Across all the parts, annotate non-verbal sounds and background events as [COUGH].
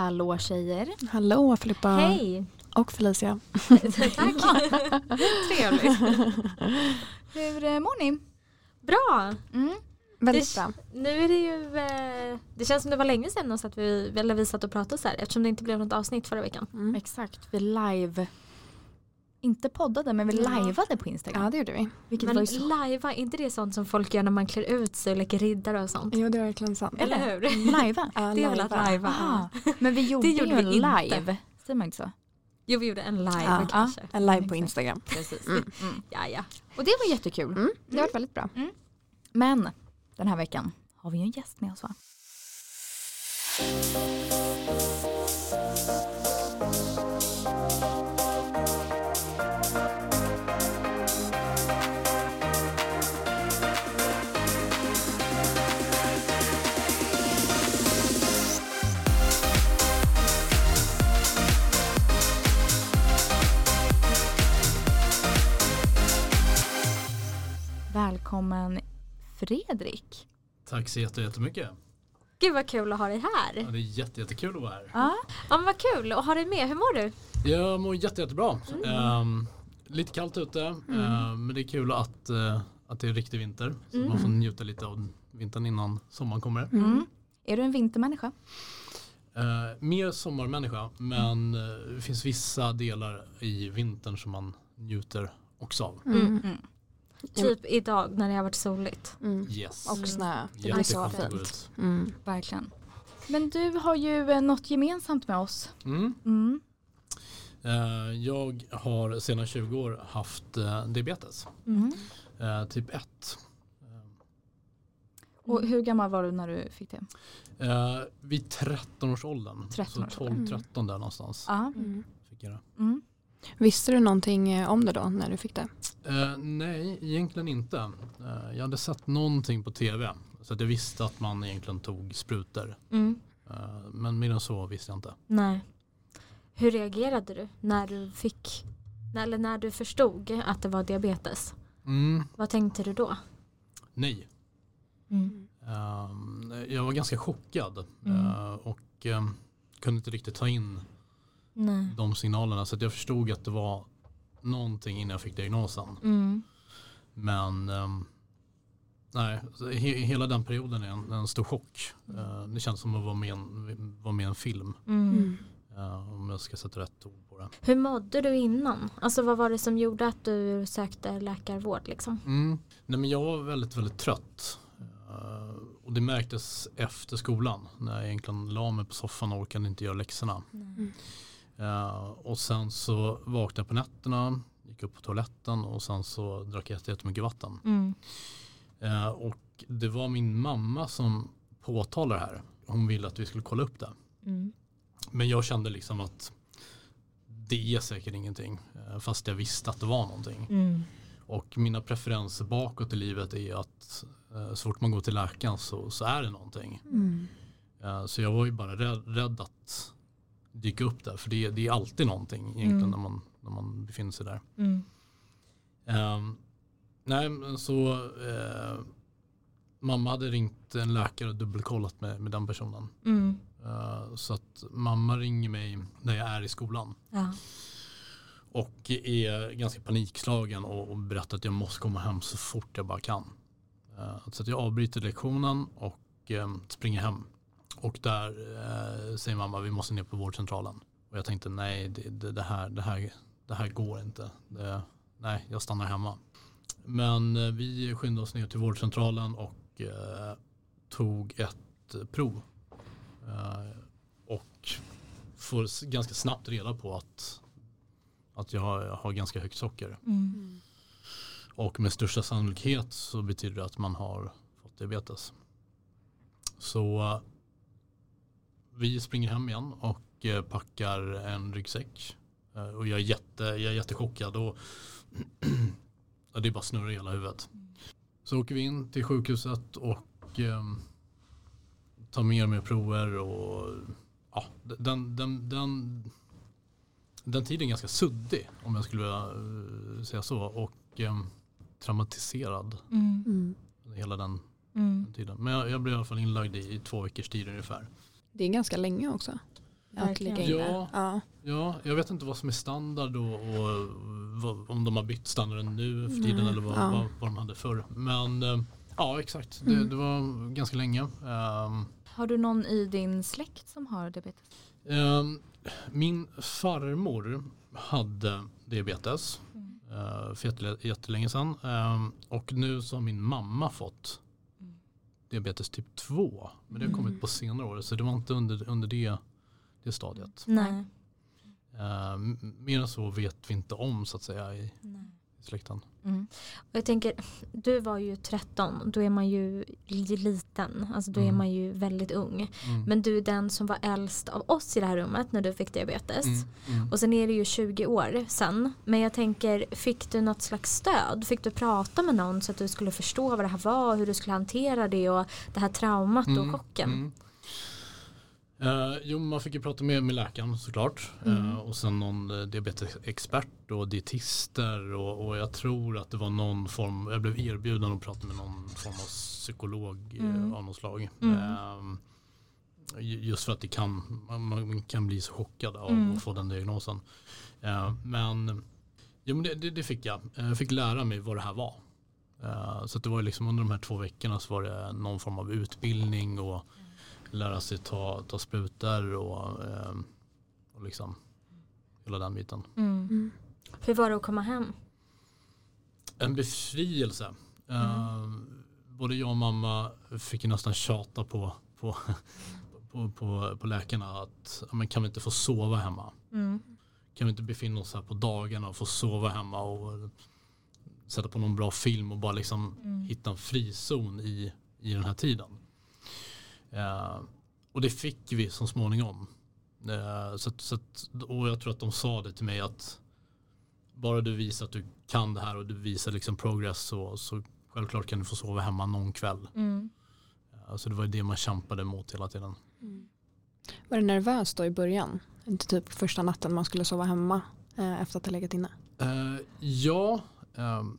Hallå tjejer. Hallå Filippa Hej! och Felicia. [LAUGHS] [LAUGHS] Tack! Trevligt. Hur eh, mår ni? Bra! Mm. Väldigt Det- bra. Nu är det ju, eh, det känns som det var länge sedan så att vi, eller vi satt och pratade så här eftersom det inte blev något avsnitt förra veckan. Mm. Exakt, vi live. Inte poddade men vi Ja. lajvade på Instagram. Ja det gjorde vi. Vilket Men var så... lajva, är inte det sånt som folk gör när man klär ut sig och leker riddare och sånt? Jo det är verkligen sant. Eller hur? Lajva? Ja, [LAUGHS] Det är väl att lajva. Men vi gjorde, gjorde ju en inte. live. Säger man inte så? Jo vi gjorde en live Ja. kanske. En live på. Instagram. Precis. Mm. Mm. Ja, ja. Och det var jättekul. Mm. Det har varit väldigt bra. Men den här veckan har vi ju en gäst med oss va? Välkommen Fredrik. Tack så jätte- jättemycket. Gud vad kul att ha dig Ja, här. det är jätte, jättekul att vara här. Ja. Ja men vad kul att ha dig med. Hur mår du? Jag mår jätte, jättebra. Ehm, lite kallt ute Mm. ehm, men det är kul att, eh, att det är riktig vinter. Så Mm. man får njuta lite av vintern innan sommaren kommer. Mm. Är du en vintermänniska? Eh, mer sommarmänniska men eh, det finns vissa delar i vintern som man njuter också av. Mm. Mm. Typ idag när det har varit soligt. Mm. Yes. Och snö. Det blir så fint. ut. Mm. Verkligen. Men du har ju eh, något gemensamt med oss. Mm. Mm. Eh, jag har sedan 20 år haft eh, diabetes. Mm. Eh, typ 1. Och hur gammal var du när du fick det? Eh, vid 13-årsåldern. 13 så årsåldern. 12-13 där någonstans. Ja. Mm. Fick jag det. Visste du någonting eh, om det då när du fick det? Eh, nej, egentligen inte. Eh, jag hade sett någonting på tv. Så att jag visste att man egentligen tog sprutor. Mm. Eh, men mer än så visste jag inte. Nej. Hur reagerade du när du fick, eller när du förstod att det var diabetes? Mm, Vad tänkte du då? nej. Mm. Eh, jag var ganska chockad. Mm. eh, och eh, kunde inte riktigt ta in Nej. de signalerna. Så att jag förstod att det var någonting innan jag fick diagnosen. Mm. Men ehm, nej, he, hela den perioden är en, en stor chock. Eh, det känns som att vara med en, vara med i en film. Mm. eh, om jag ska sätta rätt ord på det. Hur mådde du innan? Alltså vad var det som gjorde att du sökte läkarvård liksom? Mm. Nej, men jag var väldigt, väldigt trött. Eh, och det märktes efter skolan. När jag egentligen la mig på soffan och orkade inte göra läxorna. Eh, och sen så vaknade jag på nätterna, gick upp på toaletten och sen så drack jag jätte- jättemycket vatten. Mm. Eh, och det var min mamma som påtalade det här. Hon ville att vi skulle kolla upp det. Mm. Men jag kände liksom att det är säkert ingenting. eh, Fast jag visste att det var någonting. Mm. Och mina preferenser bakåt i livet är att så fort man går till läkaren så, så är det någonting. Mm. Så jag var ju bara rädd, rädd att dyka upp där. För det, det är alltid någonting egentligen Mm. när, man, när man befinner sig där. Mm. Ehm, nej, så eh, mamma hade ringt en läkare och dubbelkollat med, med den personen. Mm. Eh, så att mamma ringer mig när jag är i skolan Ja. och är ganska panikslagen och, och berättar att jag måste komma hem så fort jag bara kan. Eh, så att jag avbryter lektionen och eh, springer hem. Och där eh, säger mamma vi måste ner på vårdcentralen. Och jag tänkte nej det, det, det, här, det, här, det här går inte. Det, nej jag stannar hemma. Men eh, vi skyndade oss ner till vårdcentralen och eh, tog ett eh, prov. Eh, och får ganska snabbt reda på att, att jag har, jag har ganska högt socker. Mm. Och med största sannolikhet så betyder det att man har fått diabetes. Så eh, vi springer hem igen och eh, packar en ryggsäck. Eh, Och jag är, jätte, jag är jättechockad och [CLEARS THROAT] det är bara snurrar i hela huvudet. Så åker vi in till sjukhuset och eh, tar mer prover och ja, den, den, den, den tiden är ganska suddig om jag skulle vilja eh, säga så. Och eh, traumatiserad Mm. Mm. hela den Mm. tiden. Men jag, jag blev i alla fall inlagd i, i två veckors tid ungefär. Det är ganska länge också. Att ligga inne. Ja. Ja. Ja, jag vet inte vad som är standard och, och vad, om de har bytt standarden nu för tiden Nej, eller vad, ja. vad, vad de hade förr. Men eh, ja, exakt. Det, Mm. det var ganska länge. Ehm, Har du någon i din släkt som har diabetes? ehm, min farmor hade diabetes eh, för jättelä- jättelänge sedan. Ehm, och nu så har min mamma fått diabetes typ 2. Men det har kommit på senare år så det var inte under, under det, det stadiet. Nej. Ehm, mer än så vet vi inte om så att säga i, Nej. Släkten. Mm. Och jag tänker, du var ju 13, då är man ju li- liten, alltså då är Mm. man ju väldigt ung. Mm. Men du är den som var äldst av oss i det här rummet när du fick diabetes. Mm, mm. Och sen är det ju 20 år sen. Men jag tänker, fick du något slags stöd? Fick du prata med någon så att du skulle förstå vad det här var, hur du skulle hantera det och det här traumat och Mm, chocken? Eh, jo, man fick ju prata med, med läkaren såklart. Mm. Eh, och sen någon uh, diabetesexpert och dietister. Och, och jag tror att det var någon form, jag blev erbjuden att prata med någon form av psykolog eh, Mm. av något slag. Mm. Eh, ju- just för att det kan, man, kan bli så chockad av Mm. att få den diagnosen. Eh, men jo, men det, det, det fick jag. Eh, Jag fick lära mig vad det här var. Eh, Så det var liksom under de här två veckorna så var det någon form av utbildning och lära sig ta, ta sprutor och, eh, och liksom hela den biten. Mm. Mm. Hur var det att komma hem? En befrielse. Eh, Både jag och mamma fick ju nästan tjata på, på, på, på, på läkarna att men kan vi inte få sova hemma? Mm. Kan vi inte befinna oss här på dagarna och få sova hemma och sätta på någon bra film och bara liksom Mm. hitta en frizon i, i den här tiden. Eh, och det fick vi så småningom. Eh, så så att, och jag tror att de sa det till mig att bara du visar att du kan det här och du visar liksom progress så, så självklart kan du få sova hemma någon kväll. Mm. Eh, så det var ju det man kämpade mot hela tiden. Var du nervös då i början? Inte typ första natten man skulle sova hemma eh, efter att ha legat inne? Eh, ja, ehm,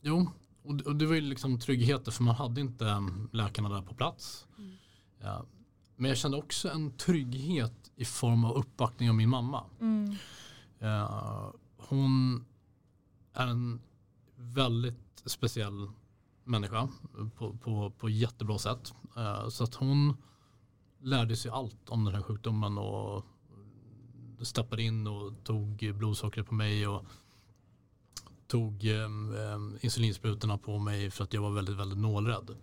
jo. Och, och det var ju liksom tryggheter för man hade inte um, läkarna där på plats. Ja. Men jag kände också en trygghet i form av uppbackning av min mamma. Mm. Eh, hon är en väldigt speciell människa på, på, på jättebra sätt. Eh, så att hon lärde sig allt om den här sjukdomen och steppade in och tog blodsockret på mig och tog um, um, insulinsprutorna på mig för att jag var väldigt, väldigt nålrädd.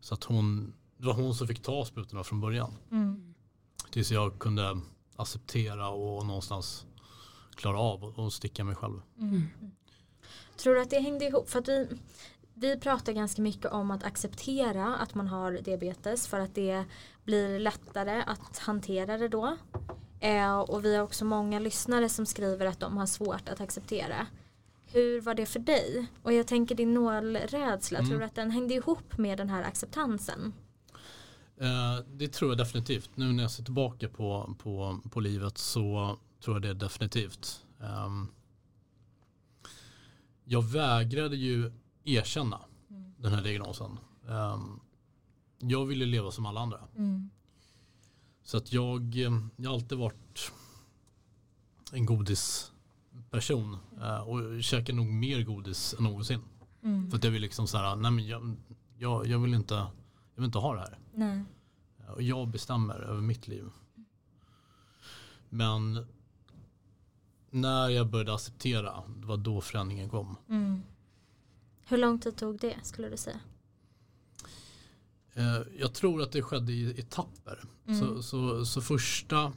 Så att hon, det var hon som fick ta sprutorna från början. Mm. Tills jag kunde acceptera och någonstans klara av och sticka mig själv. Mm. Tror du att det hängde ihop? För att vi, vi pratar ganska mycket om att acceptera att man har diabetes för att det blir lättare att hantera det då. Eh, och vi har också många lyssnare som skriver att de har svårt att acceptera. Hur var det för dig? Och jag tänker din nålrädsla, Mm. tror du att den hängde ihop med den här acceptansen? Eh, det tror jag definitivt. Nu när jag ser tillbaka på, på, på livet så tror jag det definitivt. Ehm, jag vägrade ju erkänna den här diagnosen. Ehm, jag ville leva som alla andra. Mm. Så att jag, eh, jag har alltid varit en godisperson eh, och käkar nog mer godis än någonsin. Mm. För att jag vill liksom så här, nej men jag, jag, jag, vill inte, jag vill inte ha det här. Nej. Och jag bestämmer över mitt liv. Men när jag började acceptera, det var då förändringen kom. Mm. Hur lång tid tog det skulle du säga? Eh, Jag tror att det skedde i etapper. Mm. Så, så, så första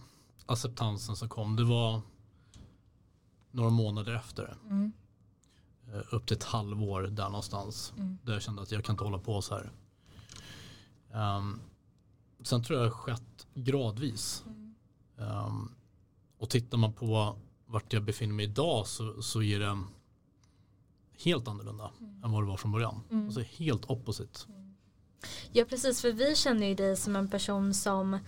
acceptansen som kom, det var några månader efter. Mm. Eh, Upp till ett halvår där någonstans. Mm. Där jag kände att jag kan inte hålla på så här. Ehm, sen tror jag det har skett gradvis. Ehm, och tittar man på vart jag befinner mig idag så, så är det helt annorlunda än vad det var från början. Mm. Alltså helt opposite. Ja precis för vi känner ju dig som en person som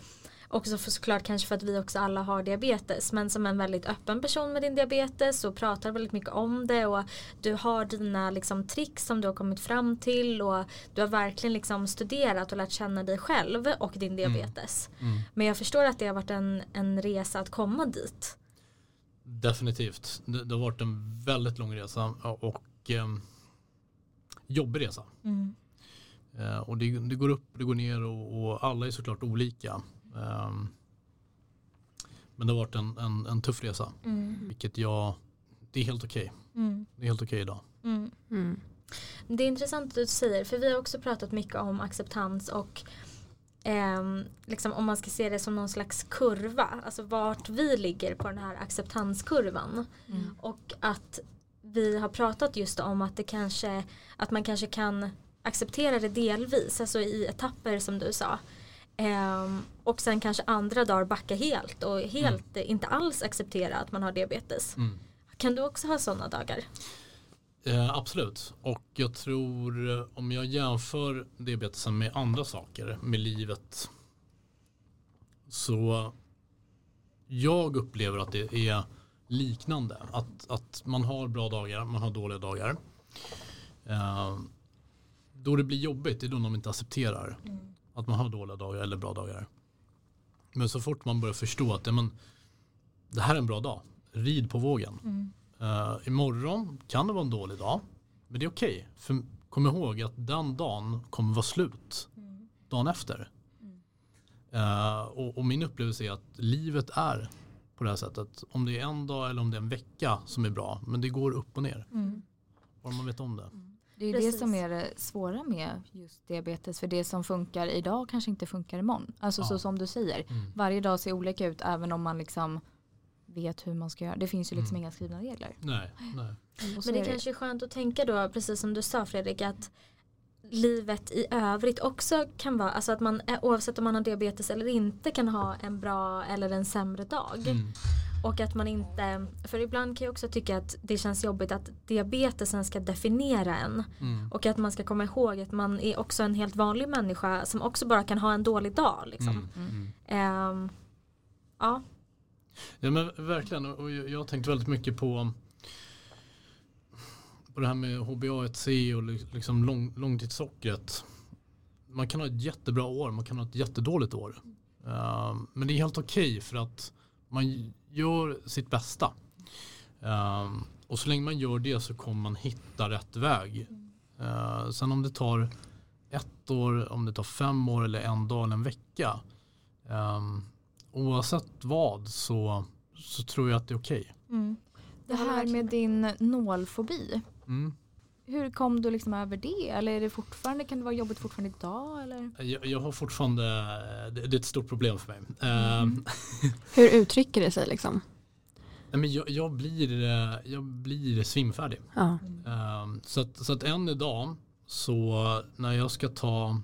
Också för såklart kanske för att vi också alla har diabetes men som en väldigt öppen person med din diabetes och pratar väldigt mycket om det och du har dina liksom, tricks som du har kommit fram till och du har verkligen liksom, studerat och lärt känna dig själv och din diabetes. Mm. Men jag förstår att det har varit en, en resa att komma dit. Definitivt. Det, det har varit en väldigt lång resa och eh, jobbig resa. Mm. Eh, och det, det, går upp, det går ner och, och alla är såklart olika. Eh, men det har varit en, en, en tuff resa. Mm. Vilket jag, det är helt okej. Mm. Det är helt okej idag. Mm. Mm. Det är intressant att du säger för vi har också pratat mycket om acceptans och ehm, liksom om man ska se det som någon slags kurva, alltså vart vi ligger på den här acceptanskurvan. Mm. Och att vi har pratat just om att det kanske, att man kanske kan acceptera det delvis, alltså i etapper som du sa. Ehm, och sen kanske andra dagar backa helt och helt inte alls acceptera att man har diabetes. Mm. Kan du också ha sådana dagar? Eh, absolut. Och jag tror eh, om jag jämför diabetesen med andra saker, med livet. Så jag upplever att det är liknande. Att, att man har bra dagar, man har dåliga dagar. Eh, då det blir jobbigt är då de inte accepterar att man har dåliga dagar eller bra dagar. Men så fort man börjar förstå att men, det här är en bra dag, rid på vågen. Uh, imorgon kan det vara en dålig dag. Men det är okej. För kom ihåg att den dagen kommer vara slut. Dagen efter. Uh, och, och min upplevelse är att livet är på det här sättet. Om det är en dag eller om det är en vecka som är bra. Men det går upp och ner. Bara man vet om det. Det är Precis. det som är det svåra med just diabetes. För det som funkar idag kanske inte funkar imorgon. Alltså så Ja. som du säger. Mm. Varje dag ser olika ut även om man liksom vet hur man ska göra. Det finns ju liksom Mm. inga skrivna regler. Nej, nej. Så Men det är kanske är skönt att tänka då, precis som du sa Fredrik, att livet i övrigt också kan vara, alltså att man eh, oavsett om man har diabetes eller inte kan ha en bra eller en sämre dag. Mm. Och att man inte, för ibland kan jag också tycka att det känns jobbigt att diabetesen ska definiera en. Mm. Och att man ska komma ihåg att man är också en helt vanlig människa som också bara kan ha en dålig dag. Liksom. Mm. Mm. Ehm, ja, Ja men verkligen och jag har tänkt väldigt mycket på på det här med HbA1c och li- liksom lång, långtidssockret. Man kan ha ett jättebra år, man kan ha ett jättedåligt år. Eh, men det är helt okej för att man gör sitt bästa. Eh, och så länge man gör det så kommer man hitta rätt väg. Eh, sen om det tar ett år, om det tar fem år eller en dag eller en vecka. Um, oavsett vad så, så tror jag att det är okej. mm. Det här med din nålfobi. Mm. Hur kom du liksom över det? Eller är det fortfarande, kan det vara jobbigt fortfarande idag? Eller? Jag, jag har fortfarande, det, det är ett stort problem för mig. Mm. Um, [LAUGHS] Hur uttrycker det sig liksom? nej, men jag, jag, blir, eh, jag blir svimfärdig. Ja. Um, så, att, så att än idag så när jag ska ta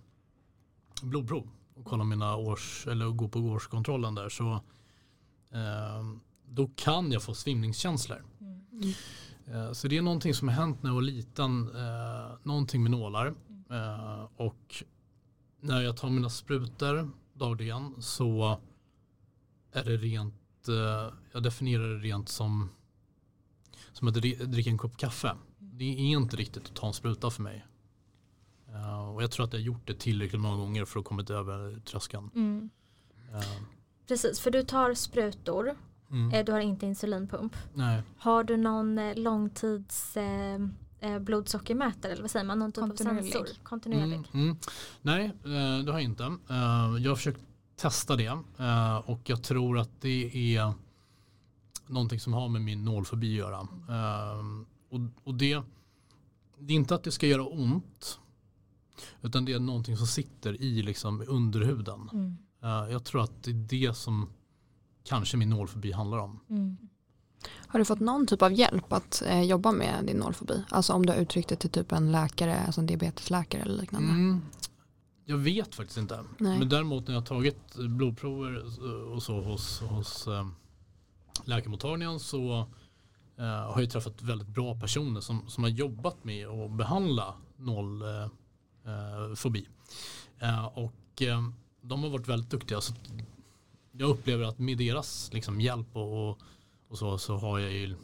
blodprov och kolla mina års eller gå på årskontrollen där så då kan jag få svimningskänslor. Eh, Så det är någonting som har hänt när jag var liten, eh, någonting med nålar. Eh, och när jag tar mina sprutor dagligen så är det rent, eh, jag definierar det rent som, som att dri- dricka en kopp kaffe. Det är inte riktigt att ta en spruta för mig. Eh, och jag tror att jag har gjort det tillräckligt många gånger för att komma över tröskeln. Mm. Eh, Precis, för du tar sprutor, mm. eh, du har inte insulinpump. Nej, Har du någon eh, långtids eh, blodsockermätare eller vad säger man? Någon typ Kontinuerlig. av sensor? Kontinuerlig. Mm, mm. Nej, det har jag inte. Jag har försökt testa det och jag tror att det är någonting som har med min nålfobi att göra. Och, det, det är inte att det ska göra ont utan det är någonting som sitter i liksom underhuden. Mm. Jag tror att det är det som kanske min nålfobi handlar om. Mm. Har du fått någon typ av hjälp att eh, jobba med din nålfobi? Alltså om du har uttryckt det till typ en läkare, alltså en diabetesläkare eller liknande? Mm. Jag vet faktiskt inte. Nej. Men däremot när jag har tagit blodprover och så hos, hos eh, läkarmottagningen så eh, har jag träffat väldigt bra personer som, som har jobbat med att behandla nollfobi. Eh, fobi. eh, och eh, de har varit väldigt duktiga. Så jag upplever att med deras liksom, hjälp och, och, så, så har jag ju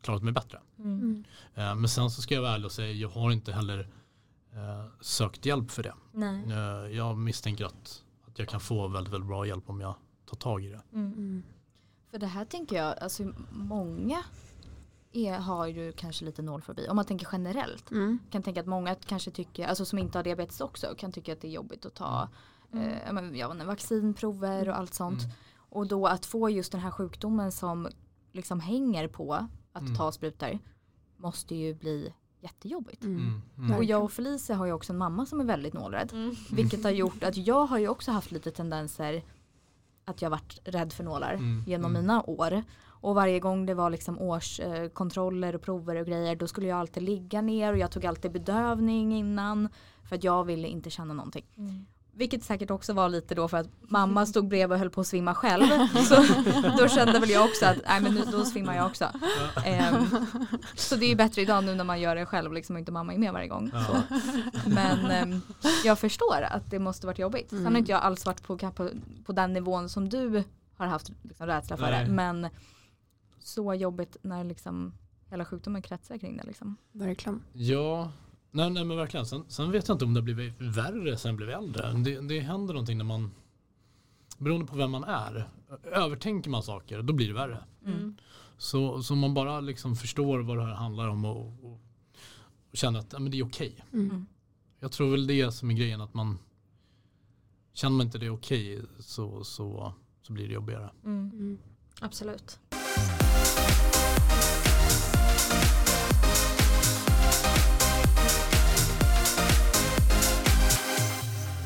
klarat mig bättre. Mm. Eh, men sen så ska jag vara ärlig och säga jag har inte heller eh, sökt hjälp för det. Nej. Eh, jag misstänker att, att jag kan få väldigt, väldigt bra hjälp om jag tar tag i det. Mm. Mm. För det här tänker jag, alltså många är, har ju kanske lite nålfobi. Om man tänker generellt. Mm. kan tänka att många kanske tycker, alltså som inte har diabetes också, kan tycka att det är jobbigt att ta Mm. eh, ja, vaccinprover och allt sånt. Mm. Och då att få just den här sjukdomen som liksom hänger på att Mm. ta sprutor måste ju bli jättejobbigt. Mm. Mm. Mm. Och jag och Felicia har ju också en mamma som är väldigt nålrädd. Mm. Vilket har gjort att jag har ju också haft lite tendenser att jag varit rädd för nålar Mm. genom Mm. mina år. Och varje gång det var liksom årskontroller eh, och prover och grejer då skulle jag alltid ligga ner och jag tog alltid bedövning innan. För att jag ville inte känna någonting. Vilket säkert också var lite då för att mamma stod bredvid och höll på att svimma själv. [LAUGHS] Så då kände väl jag också att nej, men nu, då svimmar jag också. Ehm, så det är ju bättre idag nu när man gör det själv liksom, och inte mamma är med varje gång. Ja. Så. Men ehm, jag förstår att det måste varit jobbigt. Sen har Mm. inte jag alls varit på, på, på den nivån som du har haft liksom, rädsla för Nej. det. Men så jobbigt när liksom hela sjukdomen kretsar kring det. Liksom. Verkligen. Ja, nej, nej men verkligen. Sen, sen vet jag inte om det har blivit värre sen jag blev äldre. Det, det händer någonting när man, beroende på vem man är, övertänker man saker, då blir det värre. Mm. Så, så man bara liksom förstår vad det här handlar om och, och, och känner att ja, men det är okej. Mm. Jag tror väl det som är grejen att man känner man inte det är okej så, så, så blir det jobbigare. Mm. Mm. Absolut.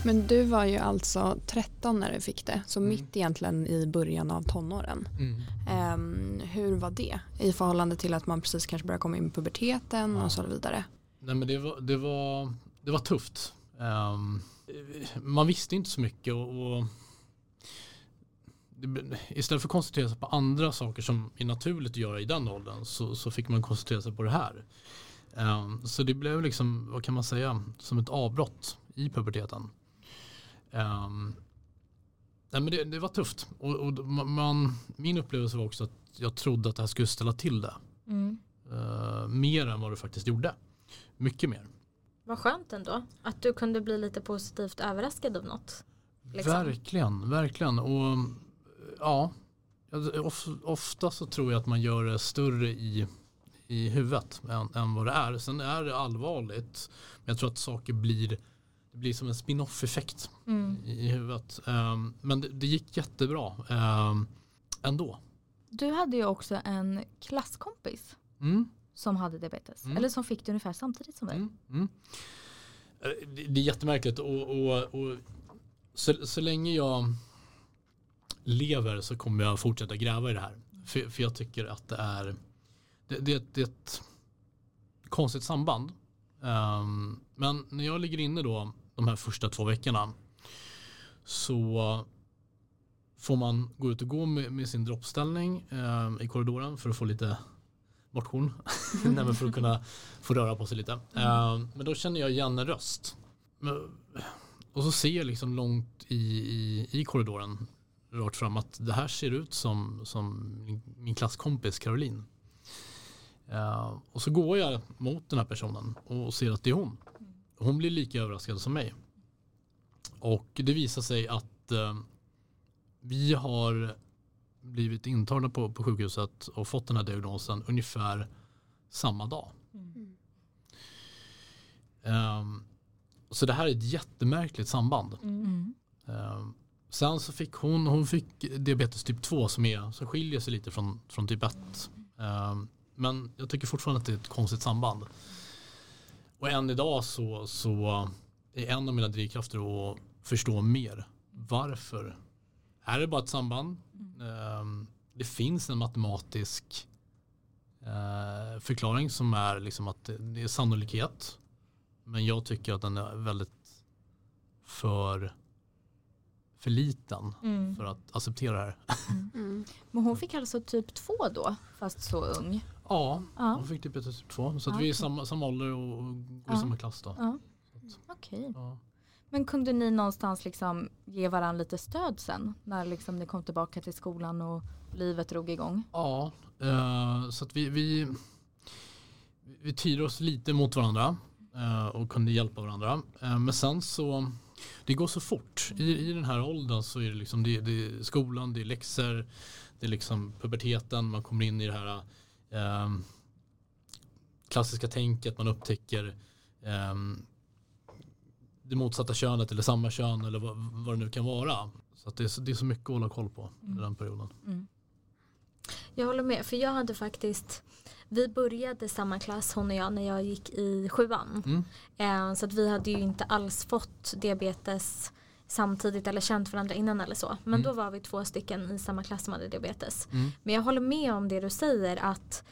Men du var ju alltså 13 när du fick det, så Mm. mitt egentligen i början av tonåren. Ehm, hur var det i förhållande till att man precis kanske börjar komma in i puberteten Ja. och så vidare? Nej men det var, det var, det var tufft. Ehm, man visste inte så mycket och, och istället för att koncentrera sig på andra saker som är naturligt att göra i den åldern så, så fick man koncentrera sig på det här. Ehm, så det blev liksom, vad kan man säga, som ett avbrott i puberteten. Ehm, nej men det, det var tufft och, och man, min upplevelse var också att jag trodde att det här skulle ställa till det. Mm. Eh, mer än vad det faktiskt gjorde. Mycket mer. Vad skönt ändå. Att du kunde bli lite positivt överraskad av något. Liksom. Verkligen, verkligen. Och ja, of, ofta så tror jag att man gör det större i, i huvudet än, än vad det är. Sen är det allvarligt. Men jag tror att saker blir, det blir som en spin-off effekt Mm. i, huvudet. Ehm, men det, det gick jättebra um, ändå. Du hade ju också en klasskompis Mm. som hade diabetes. Mm. Eller som fick det ungefär samtidigt som dig. Mm, mm. Eh, Det, det är jättemärkligt och, och, och så, så länge jag lever så kommer jag fortsätta gräva i det här. För, för jag tycker att det är det, det, det är ett konstigt samband. Ehm, men när jag ligger inne då de här första två veckorna så får man gå ut och gå med, med sin droppställning eh, i korridoren för att få lite motion. [LAUGHS] Nej, men för att kunna få röra på sig lite. Eh, men då känner jag igen en röst. Och så ser jag liksom långt i, i, i korridoren rakt fram att det här ser ut som, som min, klasskompis Caroline. Ehm, och så går jag mot den här personen och ser att det är hon. Hon blir lika överraskad som mig. Och det visar sig att eh, vi har blivit intagna på, på sjukhuset och fått den här diagnosen ungefär samma dag. Mm. Ehm, så det här är ett jättemärkligt samband. Mm. Mm. Sen så fick hon, hon fick diabetes typ 2 som, är, som skiljer sig lite från, från typ 1. Ehm, men jag tycker fortfarande att det är ett konstigt samband. Och än idag så, så är en av mina drivkrafter att förstå mer. Varför? Är det bara ett samband? Ehm, det finns en matematisk eh, förklaring som är liksom att det det är sannolikhet. Men jag tycker att den är väldigt för, för liten Mm. för att acceptera det här. Mm. Men hon fick alltså typ två då, fast så ung. Ja, Ja, hon fick typ ett två. Så att vi är samma, samma ålder och går i samma klass då. okej. Ja. Men kunde ni någonstans liksom ge varandra lite stöd sen när liksom ni kom tillbaka till skolan och livet drog igång? Ja, eh, så att vi, vi, vi tyrde oss lite mot varandra eh, och kunde hjälpa varandra. Eh, men sen så, det går så fort. I, i den här åldern så är det liksom det, det är skolan, det är läxor, det är liksom puberteten, man kommer in i det här eh, klassiska tänket, man upptäcker eh, det motsatta könet eller samma kön eller vad, vad det nu kan vara. Så det, är, så- det är så mycket att hålla koll på Mm. i den perioden. Jag håller med, för jag hade faktiskt vi började samma klass hon och jag när jag gick i sjuan. Mm. Eh, så att vi hade ju inte alls fått diabetes samtidigt eller känt varandra innan eller så. Men Mm. då var vi två stycken i samma klass som hade diabetes. Mm. Men jag håller med om det du säger att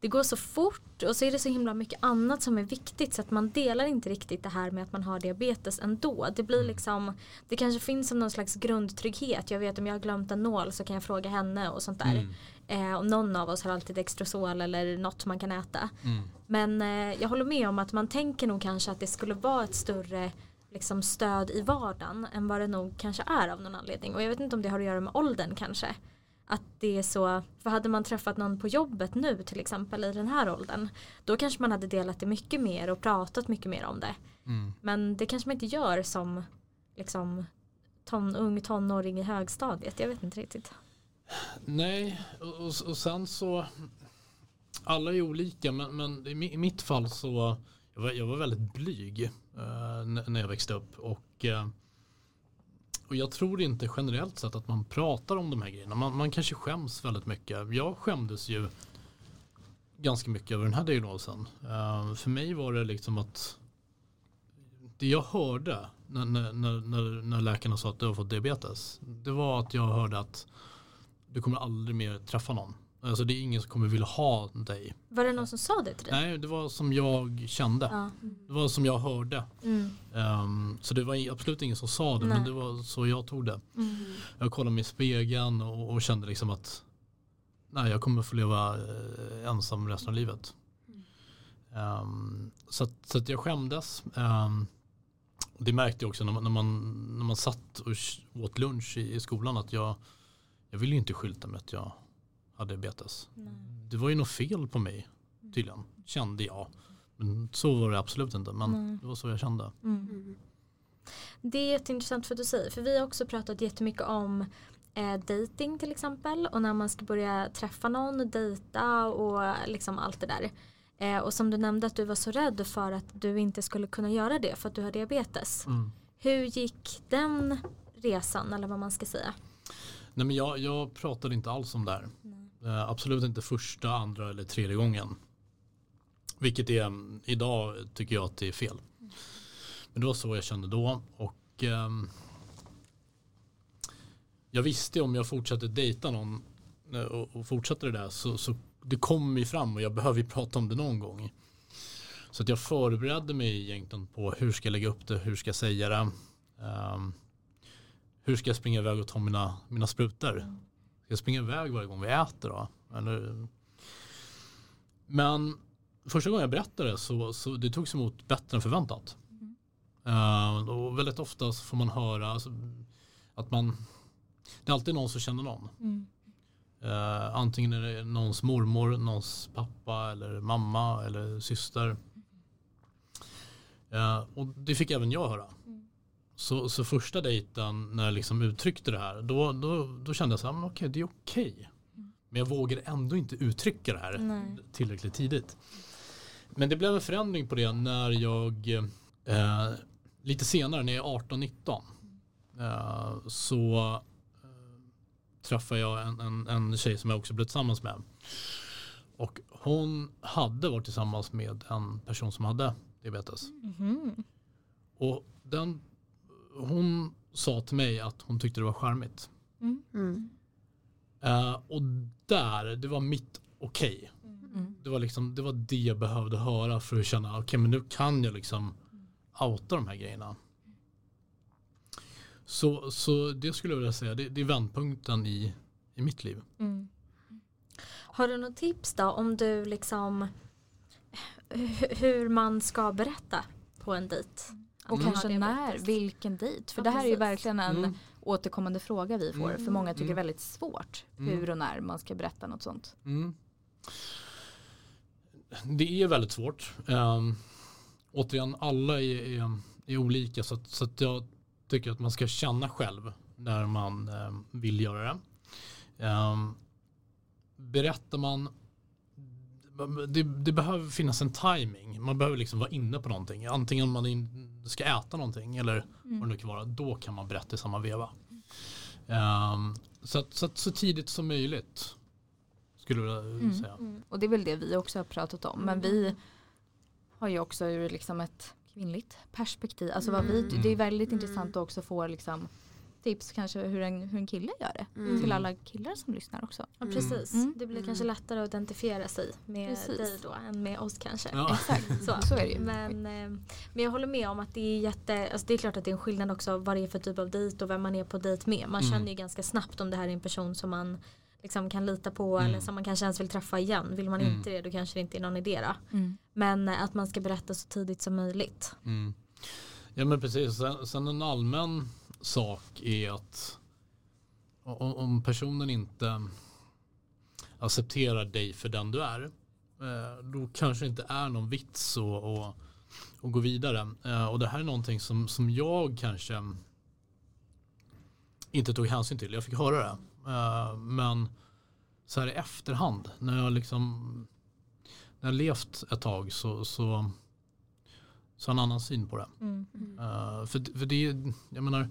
det går så fort och så är det så himla mycket annat som är viktigt så att man delar inte riktigt det här med att man har diabetes ändå. Det blir liksom, det kanske finns som någon slags grundtrygghet. Jag vet om jag har glömt en nål så kan jag fråga henne och sånt där. Mm. Eh, och någon av oss har alltid Extrosol eller något man kan äta. Mm. Men eh, jag håller med om att man tänker nog kanske att det skulle vara ett större liksom, stöd i vardagen än vad det nog kanske är av någon anledning. Och jag vet inte om det har att göra med åldern kanske. Att det är så, för hade man träffat någon på jobbet nu till exempel i den här åldern då kanske man hade delat det mycket mer och pratat mycket mer om det. Mm. Men det kanske man inte gör som liksom, ton, ung tonåring i högstadiet. Jag vet inte riktigt. Nej, och, och, sen så alla är olika men, men i mitt fall så jag var, jag var väldigt blyg eh, när jag växte upp och, eh, och jag tror inte generellt sett att man pratar om de här grejerna. Man, man kanske skäms väldigt mycket. Jag skämdes ju ganska mycket över den här diagnosen. Eh, för mig var det liksom att det jag hörde när, när, när, när, när läkarna sa att du har fått diabetes det var att jag hörde att du kommer aldrig mer träffa någon. Alltså det är ingen som kommer vilja ha dig. Var det någon som sa det till dig? Nej, det var som jag kände. Ja. Det var som jag hörde. Mm. Ehm, så det var absolut ingen som sa det, men Nej. det var så jag tog det. Mm. Jag kollade mig i spegeln och, och kände liksom att nej, jag kommer få leva eh, ensam resten av livet. Ehm, så att, så att jag skämdes. Um, det märkte jag också när man, när man, när man satt och åt lunch i, i skolan att jag, jag ville inte skylta med att jag hade diabetes. Nej. Det var ju något fel på mig tydligen, kände jag. Men så var det absolut inte, men Nej. det var så jag kände. Mm. Det är jätteintressant för att du säger. För vi har också pratat jättemycket om eh, dating till exempel. Och när man ska börja träffa någon, dejta och liksom allt det där. Eh, och som du nämnde att du var så rädd för att du inte skulle kunna göra det för att du har diabetes. Mm. Hur gick den resan eller vad man ska säga? Nej men jag, jag pratade inte alls om det här. Eh, Eh, absolut inte första, andra eller tredje gången. Vilket är, mm, idag tycker jag att det är fel. Men det var så jag kände då. Och ehm, jag visste om jag fortsatte dejta någon eh, och, och fortsatte det där så, så det kommer ju fram och jag behöver ju [LAUGHS] prata om det någon gång. Så att jag förberedde mig egentligen på hur ska jag lägga upp det, hur ska jag säga det. Ehm, hur ska jag springa iväg och ta mina, mina sprutor? Mm. Jag springa iväg varje gång vi äter då? Eller? Men första gången jag berättade så, så det togs emot bättre än förväntat. Eh, och väldigt ofta så får man höra alltså, att man det är alltid någon som känner någon. Mm. Eh, antingen är det någons mormor, någons pappa eller mamma eller syster. Eh, och det fick även jag höra. Så, så första dejten när jag liksom uttryckte det här då, då, då kände jag så här, okej det är okej. Men jag vågade ändå inte uttrycka det här Nej. tillräckligt tidigt. Men det blev en förändring på det när jag eh, lite senare när jag är 18-19 eh, så eh, träffade jag en, en, en tjej som jag också blev tillsammans med. Och hon hade varit tillsammans med en person som hade diabetes. Mhm. Och den, hon sa till mig att hon tyckte det var charmigt. Mm. Eh, och där, det var mitt okej. Mm. Det var liksom, det var det jag behövde höra för att känna, okej men nu kan jag liksom outa de här grejerna. Så, så det skulle jag vilja säga, det, det är vändpunkten i, i mitt liv. Mm. Har du något tips då om du liksom hu- hur man ska berätta på en dejt? Och har kanske när, vilken dejt. För Ja, det här är ju precis. verkligen en Mm. återkommande fråga vi får. Mm. För många tycker det är Mm. väldigt svårt Mm. hur och när man ska berätta något sånt. Mm. Det är väldigt svårt. Um, återigen, alla är, är, är olika så, att, så att jag tycker att man ska känna själv när man ehm, vill göra det. Um, berättar man det, det behöver finnas en timing. Man behöver liksom vara inne på någonting. Antingen om man in, ska äta någonting eller vad det nu kan vara. Då kan man berätta i samma veva. Ehm, så, att, så, att, så tidigt som möjligt. Skulle jag Mm. säga. Mm. Och det är väl det vi också har pratat om. Men vi har ju också ur liksom ett kvinnligt perspektiv. Alltså vad vi, Mm. det är väldigt Mm. intressant att också få liksom tips kanske hur en, hur en kille gör det. Mm. Till alla killar som lyssnar också. Ja, Mm. precis. Mm. Det blir Mm. kanske lättare att identifiera sig med Precis. dig då än med oss kanske. Ja. Exakt, [LAUGHS] Så. så är det ju. Men, eh, men jag håller med om att det är jätte, alltså det är klart att det är en skillnad också vad det är för typ av dejt och vem man är på dejt med. Man Mm. känner ju ganska snabbt om det här är en person som man liksom kan lita på Mm. eller som man kanske ens vill träffa igen. Vill man Mm. inte det då kanske det inte är någon idé då. Mm. Men eh, att man ska berätta så tidigt som möjligt. Mm. Ja men precis. Sen, sen en allmän sak är att om personen inte accepterar dig för den du är eh, då kanske det inte är någon vits att, att, att gå vidare. Eh, och det här är någonting som, som jag kanske inte tog hänsyn till. Jag fick höra det. Eh, men så här i efterhand när jag liksom när jag levt ett tag så, så, så en annan syn på det. Mm. Uh, för, för det är, jag menar,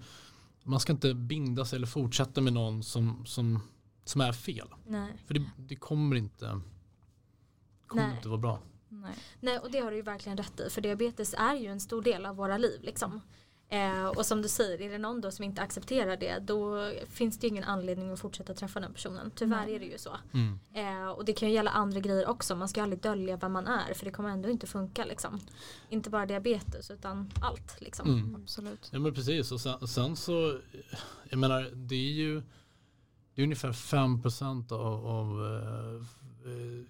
man ska inte binda sig eller fortsätta med någon som, som, som är fel. Nej. För det, det kommer inte kommer Nej. inte vara bra. Nej. Nej och det har du ju verkligen rätt i för diabetes är ju en stor del av våra liv liksom. Eh, och som du säger, är det någon då som inte accepterar det då finns det ju ingen anledning att fortsätta träffa den personen. Tyvärr Nej. är det ju så. Mm. Eh, och det kan ju gälla andra grejer också. Man ska ju aldrig dölja vem man är för det kommer ändå inte funka liksom. Inte bara diabetes utan allt liksom. Mm. Absolut. Ja men precis och sen, sen så jag menar det är ju det är ungefär 5% av, av eh, eh,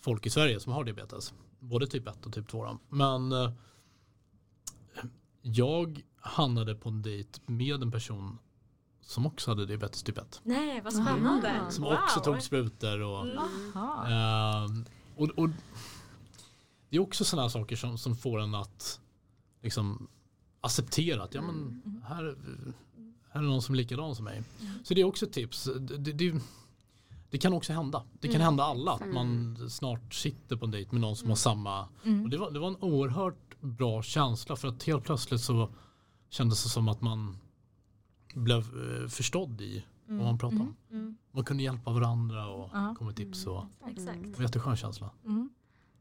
folk i Sverige som har diabetes. Både typ 1 och typ 2. då. Men eh, jag hamnade på en dejt med en person som också hade diabetes typ 1. Nej vad spännande. Ah. Som Wow. också tog sprutor och Mm. Ehm, och, och det är också sådana saker som, som får en att liksom acceptera att ja, men här, här är någon som är likadan som mig. Så det är också ett tips. Det, det, det kan också hända. Det kan Mm. hända alla att man snart sitter på en dejt med någon som har samma. Mm. Och det, var, det var en oerhört bra känsla för att helt plötsligt så kändes det som att man blev eh, förstådd i vad man pratade om. Mm. Man kunde hjälpa varandra och Ja. komma med tips. Och, Exakt. det var en jätteskön känsla. Mm.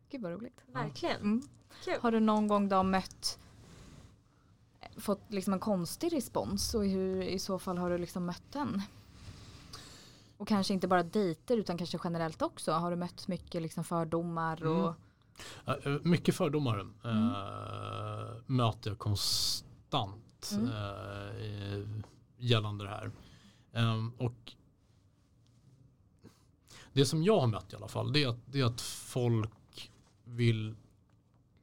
Gud vad roligt. Verkligen. Mm. Kul. Har du någon gång då mött fått liksom en konstig respons och hur i så fall har du liksom mött den? Och kanske inte bara dejter utan kanske generellt också. Har du mött mycket liksom fördomar och Ja, Mycket fördomar eh, möter jag konstant Mm. eh, gällande det här. Ehm, och det som jag har mött i alla fall det är att, det är att folk vill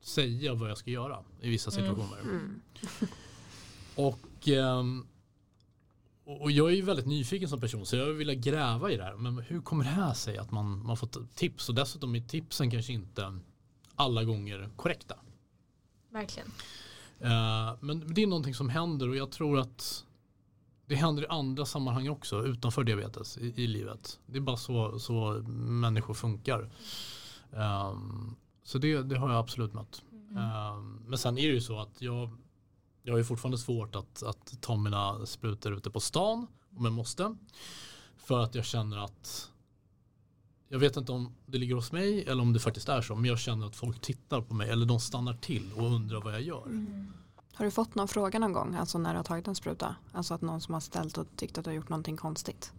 säga vad jag ska göra i vissa Mm. situationer. Mm. [LAUGHS] Och, ehm, och jag är ju väldigt nyfiken som person så jag vill gräva i det här. Men hur kommer det här sig att man, man fått tips och dessutom är tipsen kanske inte alla gånger korrekta. Verkligen. Eh, men det är någonting som händer och jag tror att det händer i andra sammanhang också utanför diabetes i, i livet. Det är bara så, så människor funkar. Ehm, så det, det har jag absolut mött. Ehm, men sen är det ju så att jag, jag har ju fortfarande svårt att, att ta mina sprutor ute på stan om jag måste. För att jag känner att jag vet inte om det ligger hos mig eller om det faktiskt är så men jag känner att folk tittar på mig eller de stannar till och undrar vad jag gör. Har du fått någon fråga någon gång, alltså när du har tagit en spruta? Alltså att någon som har ställt och tyckt att du har gjort någonting konstigt?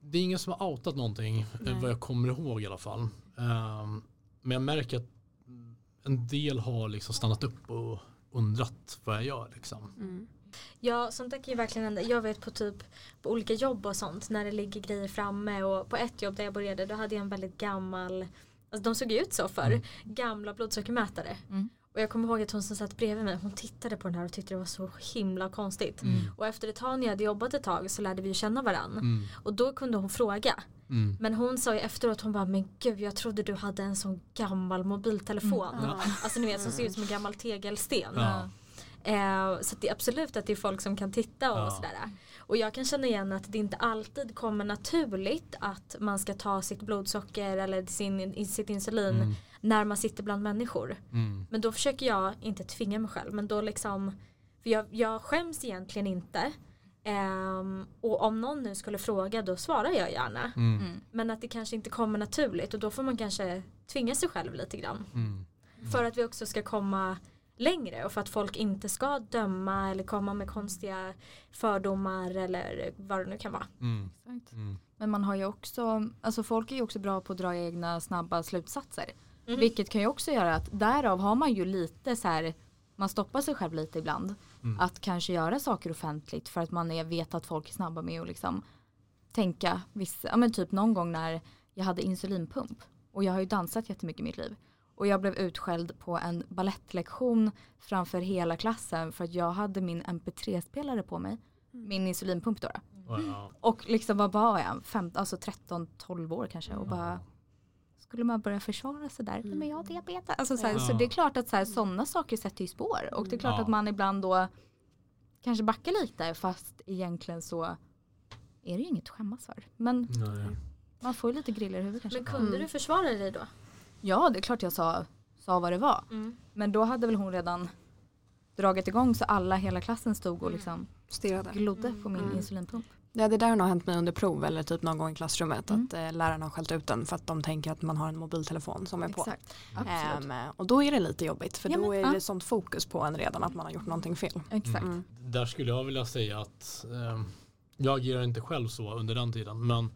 Det är ingen som har outat någonting eh, Nej. vad jag kommer ihåg i alla fall. Ehm, men jag märker att en del har liksom stannat upp och undrat vad jag gör. Liksom. Mm. Ja, sånt där kan ju verkligen hända. Jag vet på typ på olika jobb och sånt när det ligger grejer framme och på ett jobb där jag började då hade jag en väldigt gammal, alltså de såg ju ut så för Mm. gamla blodsockermätare. Mm. Och jag kommer ihåg att hon som satt bredvid mig, hon tittade på den här och tyckte det var så himla konstigt. Mm. Och efter ett tag när jag hade jobbat ett tag så lärde vi ju känna varann. Mm. Och då kunde hon fråga. Mm. Men hon sa ju efteråt, hon bara men gud jag trodde du hade en sån gammal mobiltelefon. Mm. Ja. Alltså ni vet som ser ut som en gammal tegelsten. Ja. Eh, så det är absolut att det är folk som kan titta och Ja. sådär. Och jag kan känna igen att det inte alltid kommer naturligt att man ska ta sitt blodsocker eller sin, sitt insulin Mm. när man sitter bland människor. Mm. Men då försöker jag inte tvinga mig själv men då liksom för jag, jag skäms egentligen inte. Ehm, och om någon nu skulle fråga då svarar jag gärna. Mm. Mm. Men att det kanske inte kommer naturligt och då får man kanske tvinga sig själv lite grann. Mm. För att vi också ska komma längre och för att folk inte ska döma eller komma med konstiga fördomar eller vad det nu kan vara. Mm. Mm. Men man har ju också, alltså folk är ju också bra på att dra egna snabba slutsatser. Mhm. Vilket kan ju också göra att därav har man ju lite så här, man stoppar sig själv lite ibland. Mm. Att kanske göra saker offentligt för att man är, vet att folk är snabba med att liksom tänka vissa, ja men typ någon gång när jag hade insulinpump och jag har ju dansat jättemycket i mitt liv. Och jag blev utskälld på en ballettlektion framför hela klassen för att jag hade min mp3-spelare på mig. Min insulinpump då. då. Ja. Och liksom vad var jag? Fem, alltså 13-12 år kanske och bara skulle man börja försvara sig där? Men jag har diabetes. Alltså så, här, så det är klart att sådana saker sätter ju spår och det är klart Ja. att man ibland då kanske backar lite fast egentligen så är det ju inget att skämmas för. Men Nej. man får ju lite griller i huvudet kanske. Men kunde Mm. du försvara dig då? Ja det är klart jag sa, sa vad det var. Mm. Men då hade väl hon redan dragit igång så alla hela klassen stod och liksom Stirrade. glodde på min Mm. insulinpump. Ja, det där har hänt mig under prov eller typ någon gång i klassrummet Mm. att eh, lärarna har skällt ut den för att de tänker att man har en mobiltelefon som är på. Exakt. Absolut. Ehm, och då är det lite jobbigt för Ja, då men, är ja. det sånt fokus på en redan att man har gjort någonting fel. Exakt. Mm. Där skulle jag vilja säga att eh, jag agerar inte själv så under den tiden men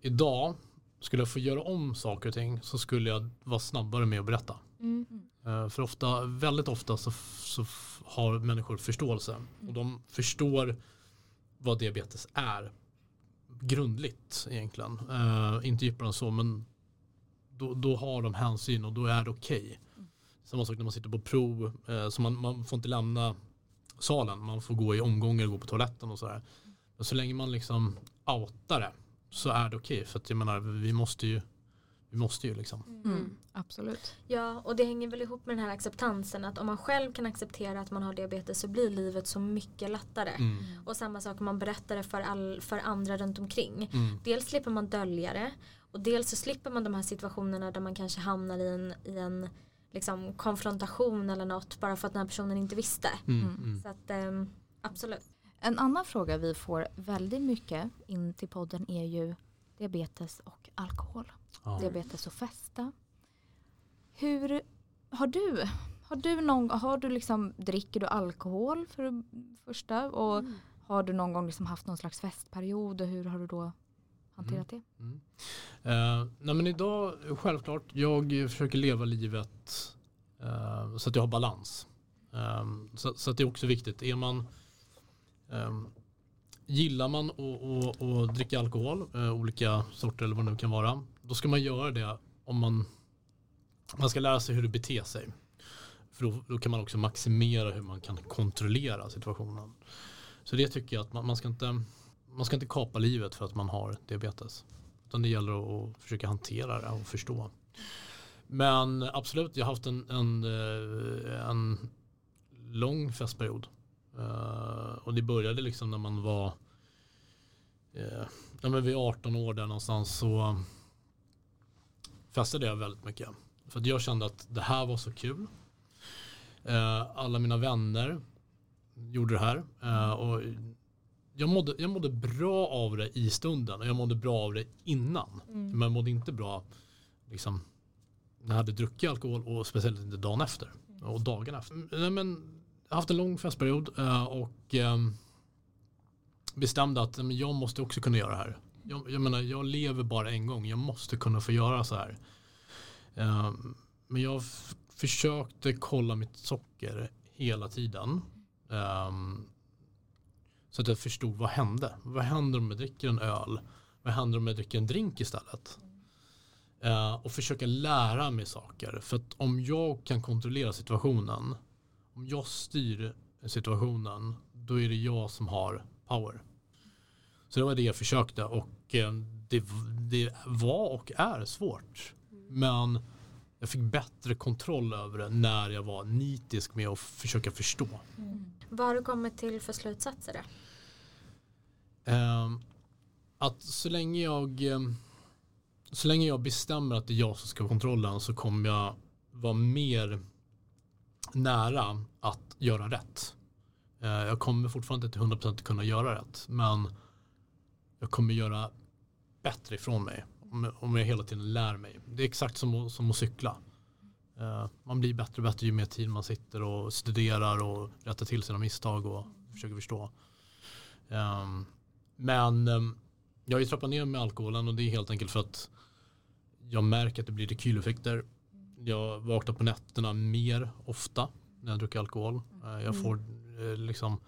idag skulle jag få göra om saker och ting så skulle jag vara snabbare med att berätta. Mm. Eh, För ofta, väldigt ofta så, så har människor förståelse och de förstår vad diabetes är grundligt egentligen. Eh, inte djupare än så men då, då har de hänsyn och då är det okej. Samma sak när man sitter på prov, eh, så man, man får inte lämna salen, man får gå i omgångar och gå på toaletten och sådär. Men så länge man liksom outar det så är det okej för att jag menar vi måste ju vi måste ju liksom. Mm. Absolut. Ja, och det hänger väl ihop med den här acceptansen att om man själv kan acceptera att man har diabetes så blir livet så mycket lättare. Mm. Och samma sak om man berättar det för, all, för andra runt omkring. Mm. Dels slipper man dölja det och dels så slipper man de här situationerna där man kanske hamnar i en, i en liksom, konfrontation eller något bara för att den här personen inte visste. Mm. Mm. Mm. Så att ehm, absolut. En annan fråga vi får väldigt mycket in till podden är ju diabetes och alkohol. Ja. Diabetes och festa. Hur har du, har du någon, har du liksom, dricker du alkohol för det första och har du någon gång liksom haft någon slags festperiod och hur har du då hanterat det? Mm. Eh, nej men idag, självklart, jag försöker leva livet eh, så att jag har balans. Eh, så, så att det är också viktigt. Är man, Ehm, gillar man att- att att dricka alkohol, eh, olika sorter eller vad det nu kan vara, då ska man göra det om man, man ska lära sig hur det beter sig. För då, då kan man också maximera hur man kan kontrollera situationen. Så det tycker jag att man, man ska inte man ska inte kapa livet för att man har diabetes. Utan det gäller att försöka hantera det och förstå. Men absolut, jag har haft en, en, eh, en lång festperiod. Eh, och det började liksom när man var eh, när man var 18 år där någonstans så festade jag väldigt mycket. För att jag kände att det här var så kul. Eh, alla mina vänner gjorde det här. Eh, och jag mådde, jag mådde bra av det i stunden och jag mådde bra av det innan. Men jag mådde inte bra liksom, när jag hade druckit alkohol och speciellt inte dagen efter och dagen efter. Nej, men, haft en lång festperiod eh, och ehm, bestämde att men, jag måste också kunna göra det här. Jag, jag menar, jag lever bara en gång. Jag måste kunna få göra så här. Ehm, men jag försökte kolla mitt socker hela tiden. Ehm, så att jag förstod vad hände. Vad händer om jag dricker en öl? Vad händer om jag dricker en drink istället? Eh, och försöka lära mig saker. För att om jag kan kontrollera situationen, om jag styr situationen, då är det jag som har power. Så det var det jag försökte och eh, det, det var och är svårt. Men jag fick bättre kontroll över det när jag var nitisk med att försöka förstå. Mm. Vad har du kommit till för slutsatser då? Um, att så länge jag um, så länge jag bestämmer att det är jag som ska ha kontrollen så kommer jag vara mer nära att göra rätt. Eh, jag kommer fortfarande inte till 100% kunna göra rätt men jag kommer göra bättre ifrån mig om, jag hela tiden lär mig. Det är exakt som, som att cykla. Eh, man blir bättre och bättre ju mer tid man sitter och studerar och rättar till sina misstag och försöker förstå. Ehm, men ehm, jag har ju trappat ner med alkoholen och det är helt enkelt för att jag märker att det blir rekyleffekter. Jag vaknar på nätterna mer ofta när jag dricker alkohol. Uh, jag får uh, liksom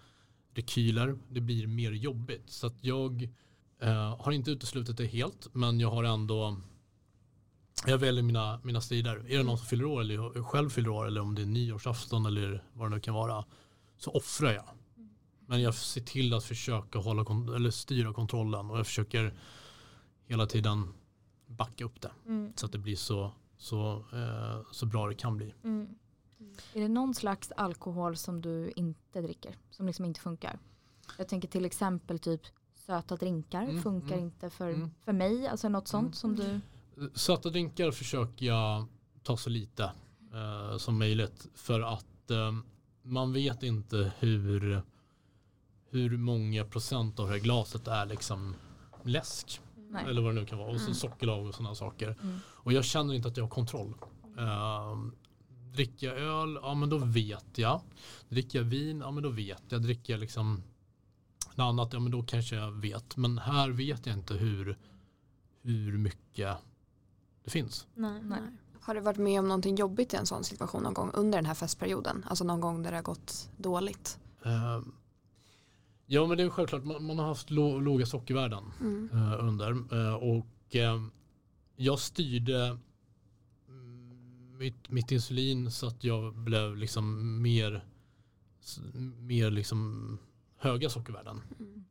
rekyler. Det blir mer jobbigt. Så att jag Uh, har inte uteslutit det helt men jag har ändå jag väljer mina, mina strider. Är det någon som fyller år eller jag själv fyller år eller om det är nyårsafton eller vad det nu kan vara så offrar jag. Men jag ser till att försöka hålla eller styra kontrollen och jag försöker hela tiden backa upp det mm. så att det blir så, så, eh, så bra det kan bli. Mm. Är det någon slags alkohol som du inte dricker som liksom inte funkar? Jag tänker till exempel typ söta drinkar mm, funkar mm, inte för, mm. för mig? Alltså något sånt mm. som du? Söta drinkar försöker jag ta så lite eh, som möjligt för att eh, man vet inte hur, hur många procent av det här glaset är liksom läsk. Nej. Eller vad det nu kan vara. Och så mm. sockerlag och sådana saker. Mm. Och jag känner inte att jag har kontroll. Uh, dricker jag öl, ja men då vet jag. Dricker jag vin, ja men då vet jag. Dricker jag liksom något annat, ja men då kanske jag vet. Men här vet jag inte hur, hur mycket det finns. Nej, nej. Har du varit med om någonting jobbigt i en sån situation någon gång under den här festperioden? Alltså någon gång där det har gått dåligt? Uh, ja men det är självklart, man, man har haft låga sockervärden mm. uh, under. Uh, och jag styrde mitt, mitt insulin så att jag blev liksom mer, mer liksom höga sockervärden. Mm.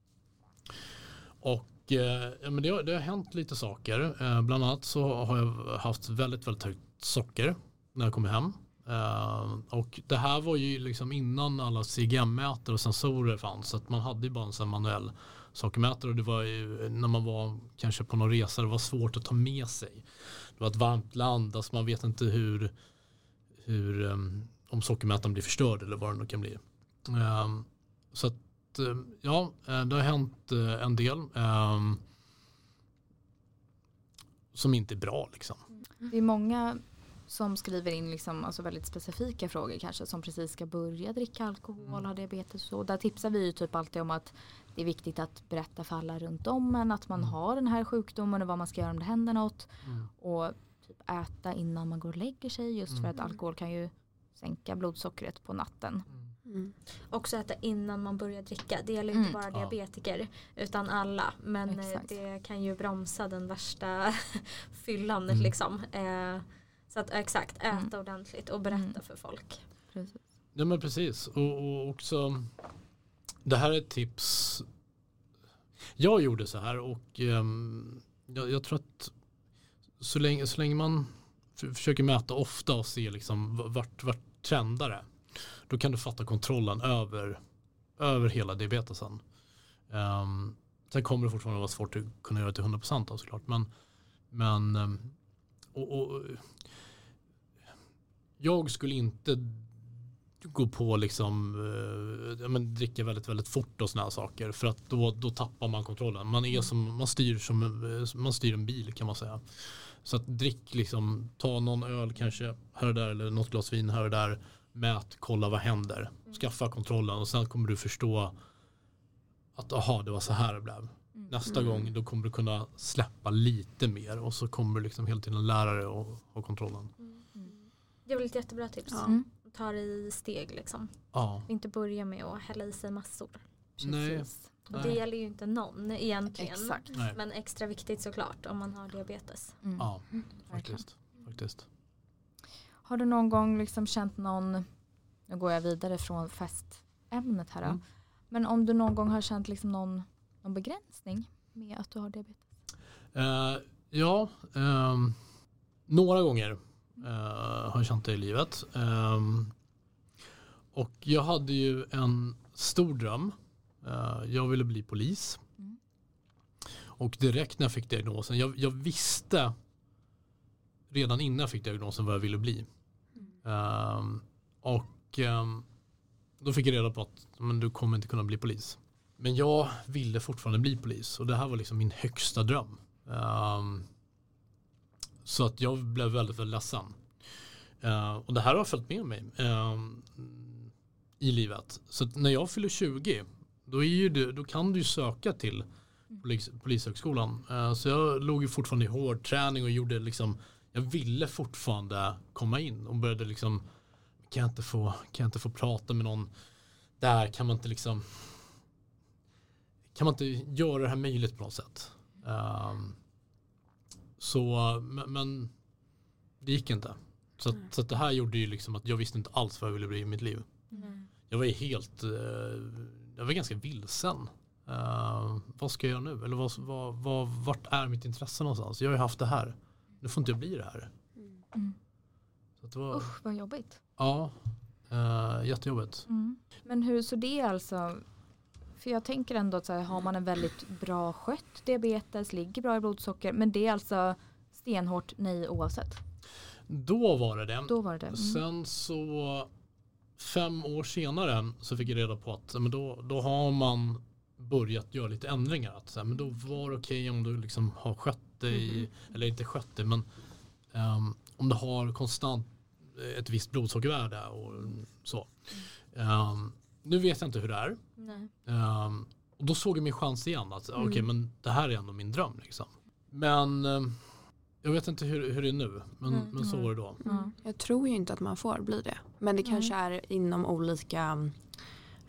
Och eh, ja, men det, har, det har hänt lite saker. Eh, bland annat så har jag haft väldigt, väldigt högt socker när jag kom hem. Eh, och det här var ju liksom innan alla CGM-mätare och sensorer fanns. Så att man hade ju bara en sån manuell sockermätare och det var ju när man var kanske på någon resa det var svårt att ta med sig. Det var ett varmt land, alltså man vet inte hur, hur um, om sockermätaren blir förstörd eller vad det nu kan bli. Um, så att ehm, ja, eh, det har hänt eh, en del. Som inte är bra liksom. Det är många som skriver in liksom, alltså väldigt specifika frågor kanske som precis ska börja dricka alkohol, mm. ha diabetes och där tipsar vi ju typ alltid om att det är viktigt att berätta för alla runt om en att man mm. har den här sjukdomen och vad man ska göra om det händer något. Mm. Och typ äta innan man går och lägger sig just för att mm. alkohol kan ju sänka blodsockret på natten. Mm. Mm. Också äta innan man börjar dricka. Det gäller inte mm. bara diabetiker utan alla. Men eh, Exakt. det kan ju bromsa den värsta [LAUGHS] fyllan. Mm. Liksom. Eh, så att exakt, äta mm. ordentligt och berätta mm. för folk. Precis. Ja men precis. Och, och, också det här är ett tips. Jag gjorde så här och um, jag, jag, tror att så länge, så länge man försöker mäta ofta och se liksom vart, vart trendar det då kan du fatta kontrollen över, över hela diabetesen. Um, sen kommer det fortfarande vara svårt att kunna göra det till 100% då såklart. Men, men um, och, och, jag skulle inte gå på liksom, uh, men dricka väldigt, väldigt fort och sådana saker. För att då, då tappar man kontrollen. Man, är mm. som, man, styr som, man styr en bil kan man säga. Så att drick liksom, ta någon öl kanske här och där eller något glas vin här och där mät, kolla vad händer. Mm. Skaffa kontrollen och sen kommer du förstå att aha, det var så här det blev. Mm. Nästa mm. gång då kommer du kunna släppa lite mer och så kommer du liksom hela tiden lära dig och ha kontrollen. Mm. Det är väl ett jättebra tips. Ja. Ta det i steg liksom. Ja. Inte börja med att hälla i sig massor. Nej. Och det gäller ju inte någon egentligen. Exakt. Nej. Men extra viktigt såklart om man har diabetes. Mm. Ja, verkligen. faktiskt. faktiskt. Har du någon gång liksom känt någon, nu går jag vidare från festämnet här då. Mm. Men om du någon gång har känt liksom någon, någon begränsning med att du har diabetes? Eh, ja, ehm, några gånger har jag känt det i livet. Ehm, och jag hade ju en stor dröm. Eh, jag ville bli polis. Mm. Och direkt när jag fick diagnosen, jag, jag visste redan innan jag fick diagnosen vad jag ville bli. Ehm, och ehm, då fick jag reda på att men, du kommer inte kunna bli polis. Men jag ville fortfarande bli polis och det här var liksom min högsta dröm. Ehm, så att jag blev väldigt, väldigt ledsen. Ehm, och det här har följt med mig ehm, i livet. Så att när jag fyller 20 då, är ju då kan du ju söka till polis, polishögskolan. Ehm, så jag låg ju fortfarande i hård träning och gjorde liksom jag ville fortfarande komma in och började liksom kan jag inte få, kan jag inte få prata med någon där kan man inte liksom kan man inte göra det här möjligt på något sätt. Ehm, så men, men det gick inte. Så, att, så att det här gjorde ju liksom att jag visste inte alls vad jag ville bli i mitt liv. Jag var ju helt, eh, jag var ganska vilsen. Eh, vad ska jag göra nu? Eller vad, vad, vad, vart är mitt intresse någonstans? Jag har ju haft det här. Nu får inte jag bli det här. Mm. Så det var, Usch vad jobbigt. ja, uh, jättejobbigt. Mm. Men hur så det är alltså, för jag tänker ändå att så här, har man en väldigt bra skött diabetes, ligger bra i blodsocker, men det är alltså stenhårt nej oavsett. Då var det det. Då var det det. Mm. Sen så fem år senare så fick jag reda på att men då, då har man börjat göra lite ändringar. Att, så här, men då var det okej om du liksom har skött dig, eller inte skött dig, men ehm, om du har konstant ett visst blodsockervärde och så. Ehm, nu vet jag inte hur det är. Nej. Och då såg jag min chans igen. Att okej, Mm. men det här är ändå min dröm. Liksom. Men ehm, jag vet inte hur, hur det är nu. Men, Mm. men så Mm. var det då. Ja. Jag tror ju inte att man får bli det. Men det kanske är inom olika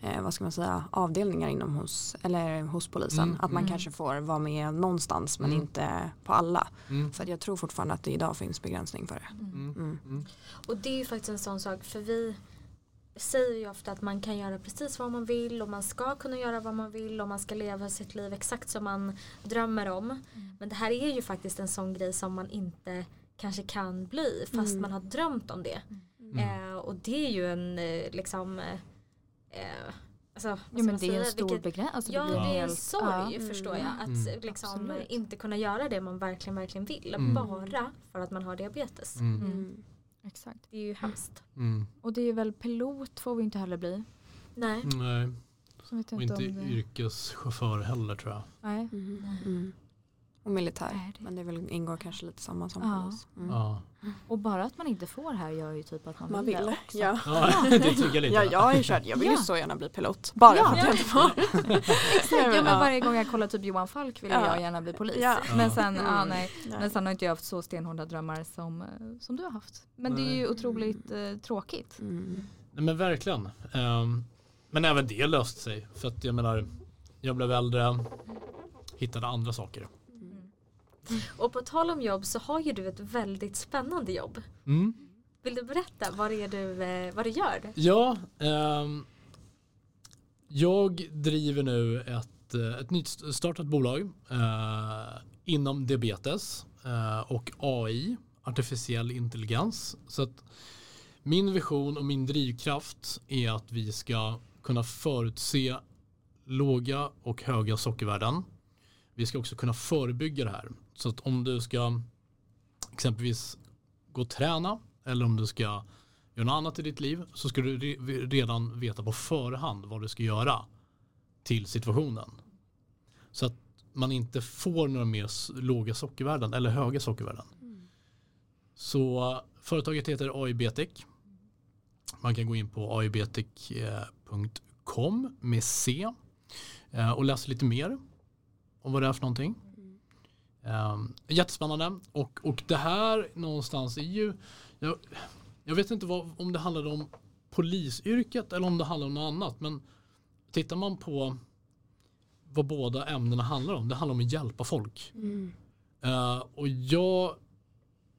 eh, vad ska man säga, avdelningar inom hos, eller hos polisen. Mm. Att man Mm. kanske får vara med någonstans men Mm. inte på alla. Mm. För jag tror fortfarande att det idag finns begränsning för det. Mm. Mm. Mm. Mm. Och det är ju faktiskt en sån sak för vi säger ju ofta att man kan göra precis vad man vill och man ska kunna göra vad man vill och man ska leva sitt liv exakt som man drömmer om. Men det här är ju faktiskt en sån grej som man inte kanske kan bli fast Mm. man har drömt om det. Mm. Eh, och det är ju en eh, liksom eh, alltså, Ja men det är en stor Vilket- begränsning. Alltså, Ja blir det är en sorg ja. förstår jag. Att Mm. liksom Absolut. inte kunna göra det man verkligen verkligen vill. Mm. Bara för att man har diabetes. Mm. Exakt. Det är ju hemskt. Mm. Och det är väl pilot får vi inte heller bli. Nej. Nej, Så vet och inte inte om det... yrkeschaufför heller tror jag. Nej. Mm. Mm. Och militär. Är det? Men det väl ingår kanske lite samma som Ja. polis. Mm. Ja, Och bara att man inte får här gör ju typ att man, Man vill vill. också. Ja. ja det triggar lite. Ja, jag har ju kört. Jag vill Ja. ju så gärna bli pilot. Bara Ja. för att jag inte får. [LAUGHS] Exakt, ja, men varje gång jag kollar typ Johan Falk vill Ja. jag gärna bli polis. Ja. Men sen, ja, Mm. nej. Nej. Men sen har inte jag haft så stenhårda drömmar som, eh, som du har haft. Men det är ju Nej. otroligt eh, tråkigt. Mm. Nej, men verkligen. Ehm, men även det löste sig. För att jag menar, jag blev äldre, hittade andra saker. Och på tal om jobb så har ju du ett väldigt spännande jobb. Mm. Vill du berätta vad det är du, eh, vad du gör? Ja, ehm, jag driver nu ett, eh, ett nytt startat bolag eh, inom diabetes eh, och AI, artificiell intelligens. Så att min vision och min drivkraft är att vi ska kunna förutse låga och höga sockervärden. Vi ska också kunna förebygga det här. Så att om du ska exempelvis gå och träna eller om du ska göra något annat i ditt liv så ska du re- redan veta på förhand vad du ska göra till situationen. Så att man inte får några mer låga sockervärden eller höga sockervärden. Så företaget heter AIBetec. Man kan gå in på aibetec.com med C eh, och läsa lite mer om vad det är för någonting. Um, jättespännande och, och det här någonstans är ju jag, jag vet inte vad, om det handlade om polisyrket eller om det handlar om något annat men tittar man på vad båda ämnena handlar om. Det handlar om att hjälpa folk. Mm. Eh, och jag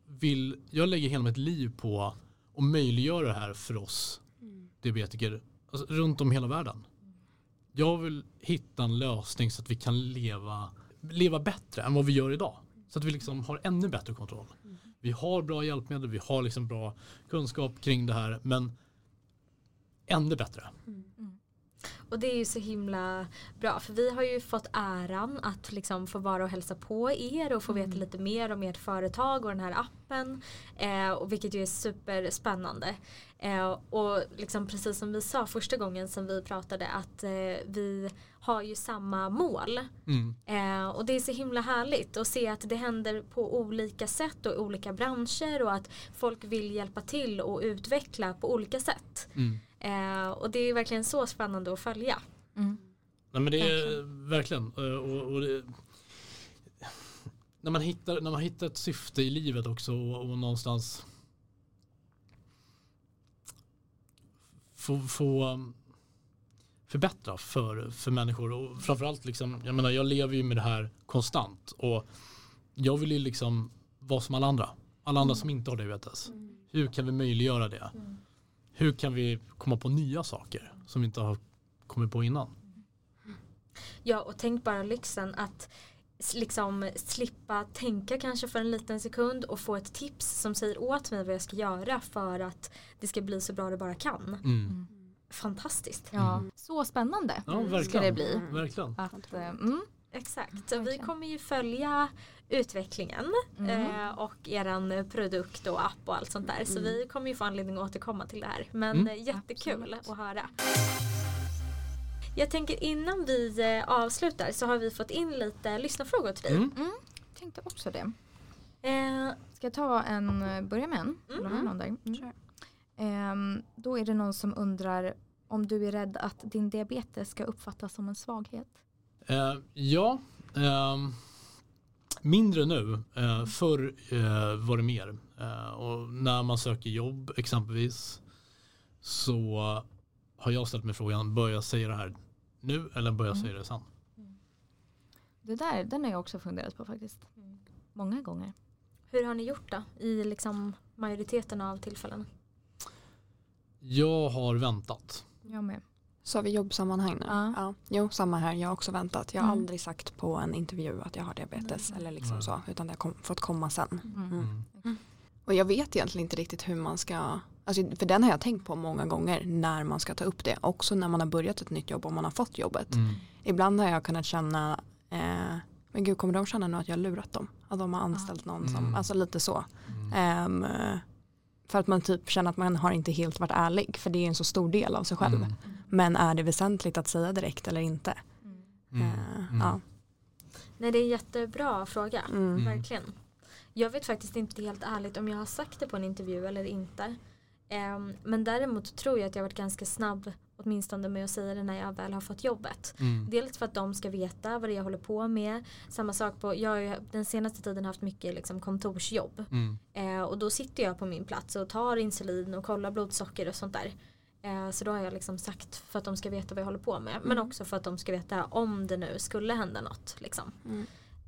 vill, jag lägger hela mitt liv på att möjliggöra det här för oss diabetiker alltså, runt om hela världen. Jag vill hitta en lösning så att vi kan leva, leva bättre än vad vi gör idag. Så att vi liksom har ännu bättre kontroll. Vi har bra hjälpmedel, vi har liksom bra kunskap kring det här men ännu bättre. Mm. Mm. Och det är ju så himla bra för vi har ju fått äran att liksom få vara och hälsa på er och få veta lite mer om ert företag och den här appen. Eh, och vilket ju är superspännande. Eh, och liksom precis som vi sa första gången som vi pratade att eh, vi har ju samma mål. Mm. Eh, och det är så himla härligt att se att det händer på olika sätt och olika branscher och att folk vill hjälpa till och utveckla på olika sätt. Mm. Eh, och det är verkligen så spännande att följa. Mm. Nej men det är verkligen. eh, Och, och det, när, man hittar, när man hittar ett syfte i livet också och, och någonstans få, få um, förbättra för, för människor och framförallt liksom, jag menar jag lever ju med det här konstant och jag vill ju liksom vara som alla andra. Alla andra som inte har diabetes. Hur kan vi möjliggöra det? Hur kan vi komma på nya saker som vi inte har kommit på innan? Ja och tänk bara lyxen att liksom slippa tänka kanske för en liten sekund och få ett tips som säger åt mig vad jag ska göra för att det ska bli så bra det bara kan. Mm. Fantastiskt. Ja, så spännande Ja, ska det bli. Verkligen. Att, eh, mm, Exakt, så vi kommer ju följa utvecklingen eh, och eran produkt och app och allt sånt där. Så vi kommer ju få anledning att återkomma till det här. Men Mm. jättekul Absolut. att höra. Jag tänker innan vi eh, avslutar så har vi fått in lite lyssnarfrågor till dig. Mm. tänkte också det. Eh, Ska jag ta en, eh, börja med en? Eller har jag någon där? Mm. Ehm, då är det någon som undrar om du är rädd att din diabetes ska uppfattas som en svaghet? Eh, ja, ehm, mindre nu. Eh, förr eh, var det mer. Eh, och när man söker jobb exempelvis så har jag ställt mig frågan, bör jag säga det här nu eller bör jag säga det sen? Det där, den har jag också funderat på faktiskt. Många gånger. hur har ni gjort då i liksom majoriteten av tillfällen? Jag har väntat. Jag med. Så har vi jobbsammanhang nu? Ja. Jo, samma här. Jag har också väntat. Jag har Mm. aldrig sagt på en intervju att jag har diabetes eller liksom så. Utan det har kom, fått komma sen. Mm. Mm. Och jag vet egentligen inte riktigt hur man ska, alltså för den har jag tänkt på många gånger när man ska ta upp det. Också när man har börjat ett nytt jobb och man har fått jobbet. Mm. Ibland har jag kunnat känna, eh, men gud kommer de känna nu att jag har lurat dem? Att de har anställt någon som, Mm. alltså lite så. Mm. Ehm, eh, för att man typ känner att man har inte helt varit ärlig. För det är en så stor del av sig själv. Mm. Men är det väsentligt att säga direkt eller inte? Mm. Eh, Mm. Ja. Nej det är en jättebra fråga. Mm. Verkligen. Jag vet faktiskt inte helt ärligt om jag har sagt det på en intervju eller inte. Ehm, men däremot tror jag att jag har varit ganska snabb åtminstone med att säga det när jag väl har fått jobbet. Mm. Dels för att de ska veta vad det är jag håller på med. Samma sak på, jag har ju den senaste tiden haft mycket liksom kontorsjobb. Mm. Eh, och då sitter jag på min plats och tar insulin och kollar blodsocker och sånt där. Eh, så då har jag liksom sagt för att de ska veta vad jag håller på med. Men också för att de ska veta om det nu skulle hända något. Liksom.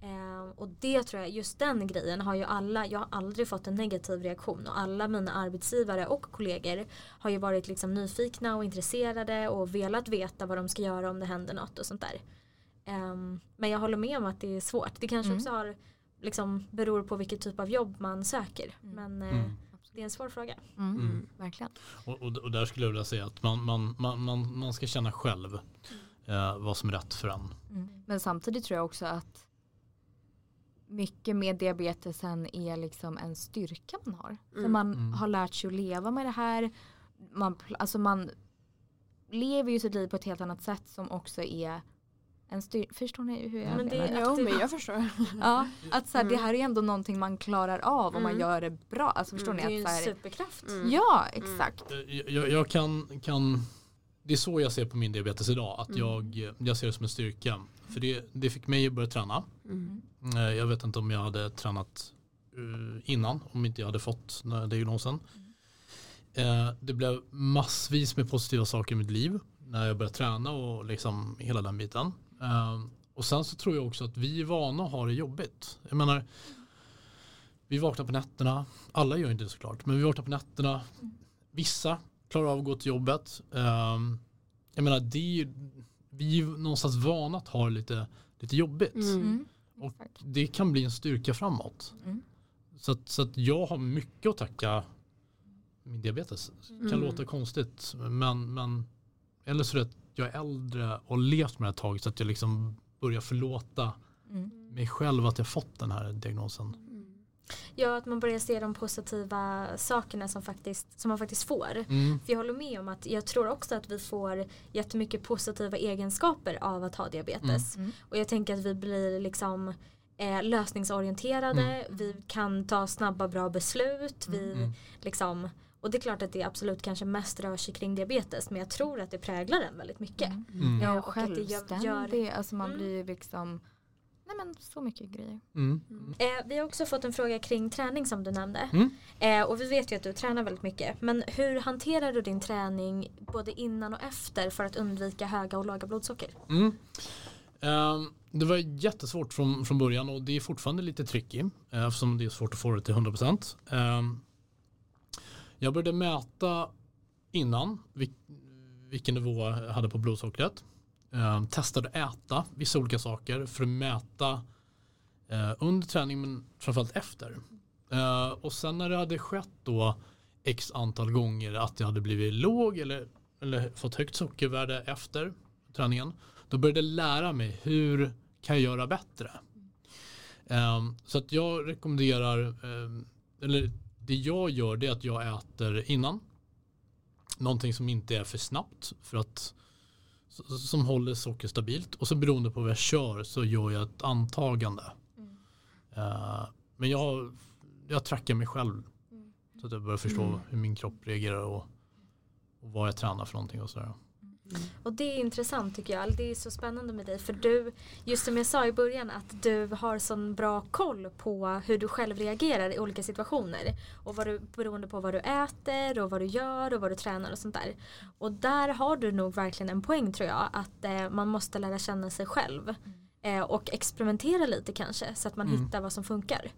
Mm. Eh, och det tror jag, just den grejen har ju alla, jag har aldrig fått en negativ reaktion och alla mina arbetsgivare och kollegor har ju varit liksom nyfikna och intresserade och velat veta vad de ska göra om det händer något och sånt där. Ehm, men jag håller med om att det är svårt. Det kanske Mm. också har, liksom, beror på vilket typ av jobb man söker. Men eh, Mm. det är en svår fråga. Mm. Mm. Verkligen. Och, och, och där skulle jag vilja säga att man, man, man, man, man ska känna själv eh, vad som är rätt för en. Mm. Men samtidigt tror jag också att mycket med diabetesen är liksom en styrka man har. För Mm. man Mm. har lärt sig att leva med det här. Man, alltså man lever ju sitt liv på ett helt annat sätt som också är en styrka. Förstår ni hur jag Men det menar? är- Jo, det- men jag förstår. Ja, att så här, det Mm. här är ändå någonting man klarar av om man Mm. gör det bra. Alltså förstår Mm, Det är ni? ju Att, en superkraft. Mm. ja, exakt. Eh, Jag, jag kan, kan, det är så jag ser på min diabetes idag. Att Mm. jag, jag ser det som en styrka. För det, det fick mig att börja träna. Mm. Eh, Jag vet inte om jag hade tränat eh, innan. Om inte jag hade fått diagnosen. Eh, Det blev massvis med positiva saker i mitt liv. När jag började träna och liksom hela den biten. Och sen så tror jag också att vi är vana att ha det jobbigt. Jag menar, vi vaknar på nätterna, alla gör inte det såklart, men vi vaknar på nätterna. Vissa klarar av att gå till jobbet. Um, jag menar, det är ju, vi är ju någonstans vana att ha det lite, lite jobbigt. Mm. Mm. Och det kan bli en styrka framåt. Mm. Så, att, så att jag har mycket att tacka min diabetes. Det kan Mm. låta konstigt men, men eller så är det att jag är äldre och levt med det ett tag så att jag liksom börjar förlåta Mm. mig själv att jag fått den här diagnosen. Mm. Ja, att man börjar se de positiva sakerna som, faktiskt, som man faktiskt får. Mm. För jag håller med om att jag tror också att vi får jättemycket positiva egenskaper av att ha diabetes. Mm. Och jag tänker att vi blir liksom eh, lösningsorienterade, Mm. vi kan ta snabba bra beslut, vi Mm. liksom och det är klart att det absolut kanske mest rör sig kring diabetes men jag tror att det präglar en väldigt mycket. Mm. Mm. Ja, Och och att det gör- självständig. gör- Alltså man Mm. blir liksom, nej men så mycket grejer. Mm. Eh, vi har också fått en fråga kring träning som du nämnde. Mm. Eh, och vi vet ju att du tränar väldigt mycket. Men hur hanterar du din träning både innan och efter för att undvika höga och låga blodsocker? Mm. Ehm, det var jättesvårt från, från början och det är fortfarande lite tricky eh, eftersom det är svårt att få det till 100%. Um, jag började mäta innan vil, vilken nivå jag hade på blodsockret eh, testade äta vissa olika saker för att mäta eh, under träning men framförallt efter. Eh, och sen när det hade skett då x antal gånger att jag hade blivit låg eller, eller fått högt sockervärde efter träningen då började jag lära mig hur kan jag göra bättre. Ehm, så att jag rekommenderar, ehm, eller det jag gör det är att jag äter innan. Någonting som inte är för snabbt för att som håller socker stabilt och så beroende på vad jag kör så gör jag ett antagande. Eh, men jag, jag trackar mig själv så att jag börjar förstå Mm. hur min kropp reagerar och, och vad jag tränar för någonting och sådär. Och det är intressant tycker jag. Det är så spännande med dig för du, just som jag sa i början att du har sån bra koll på hur du själv reagerar i olika situationer. Och vad du, beroende på vad du äter och vad du gör och vad du tränar och sånt där. Och där har du nog verkligen en poäng tror jag att eh, man måste lära känna sig själv. Eh, och experimentera lite kanske så att man Mm. hittar vad som funkar.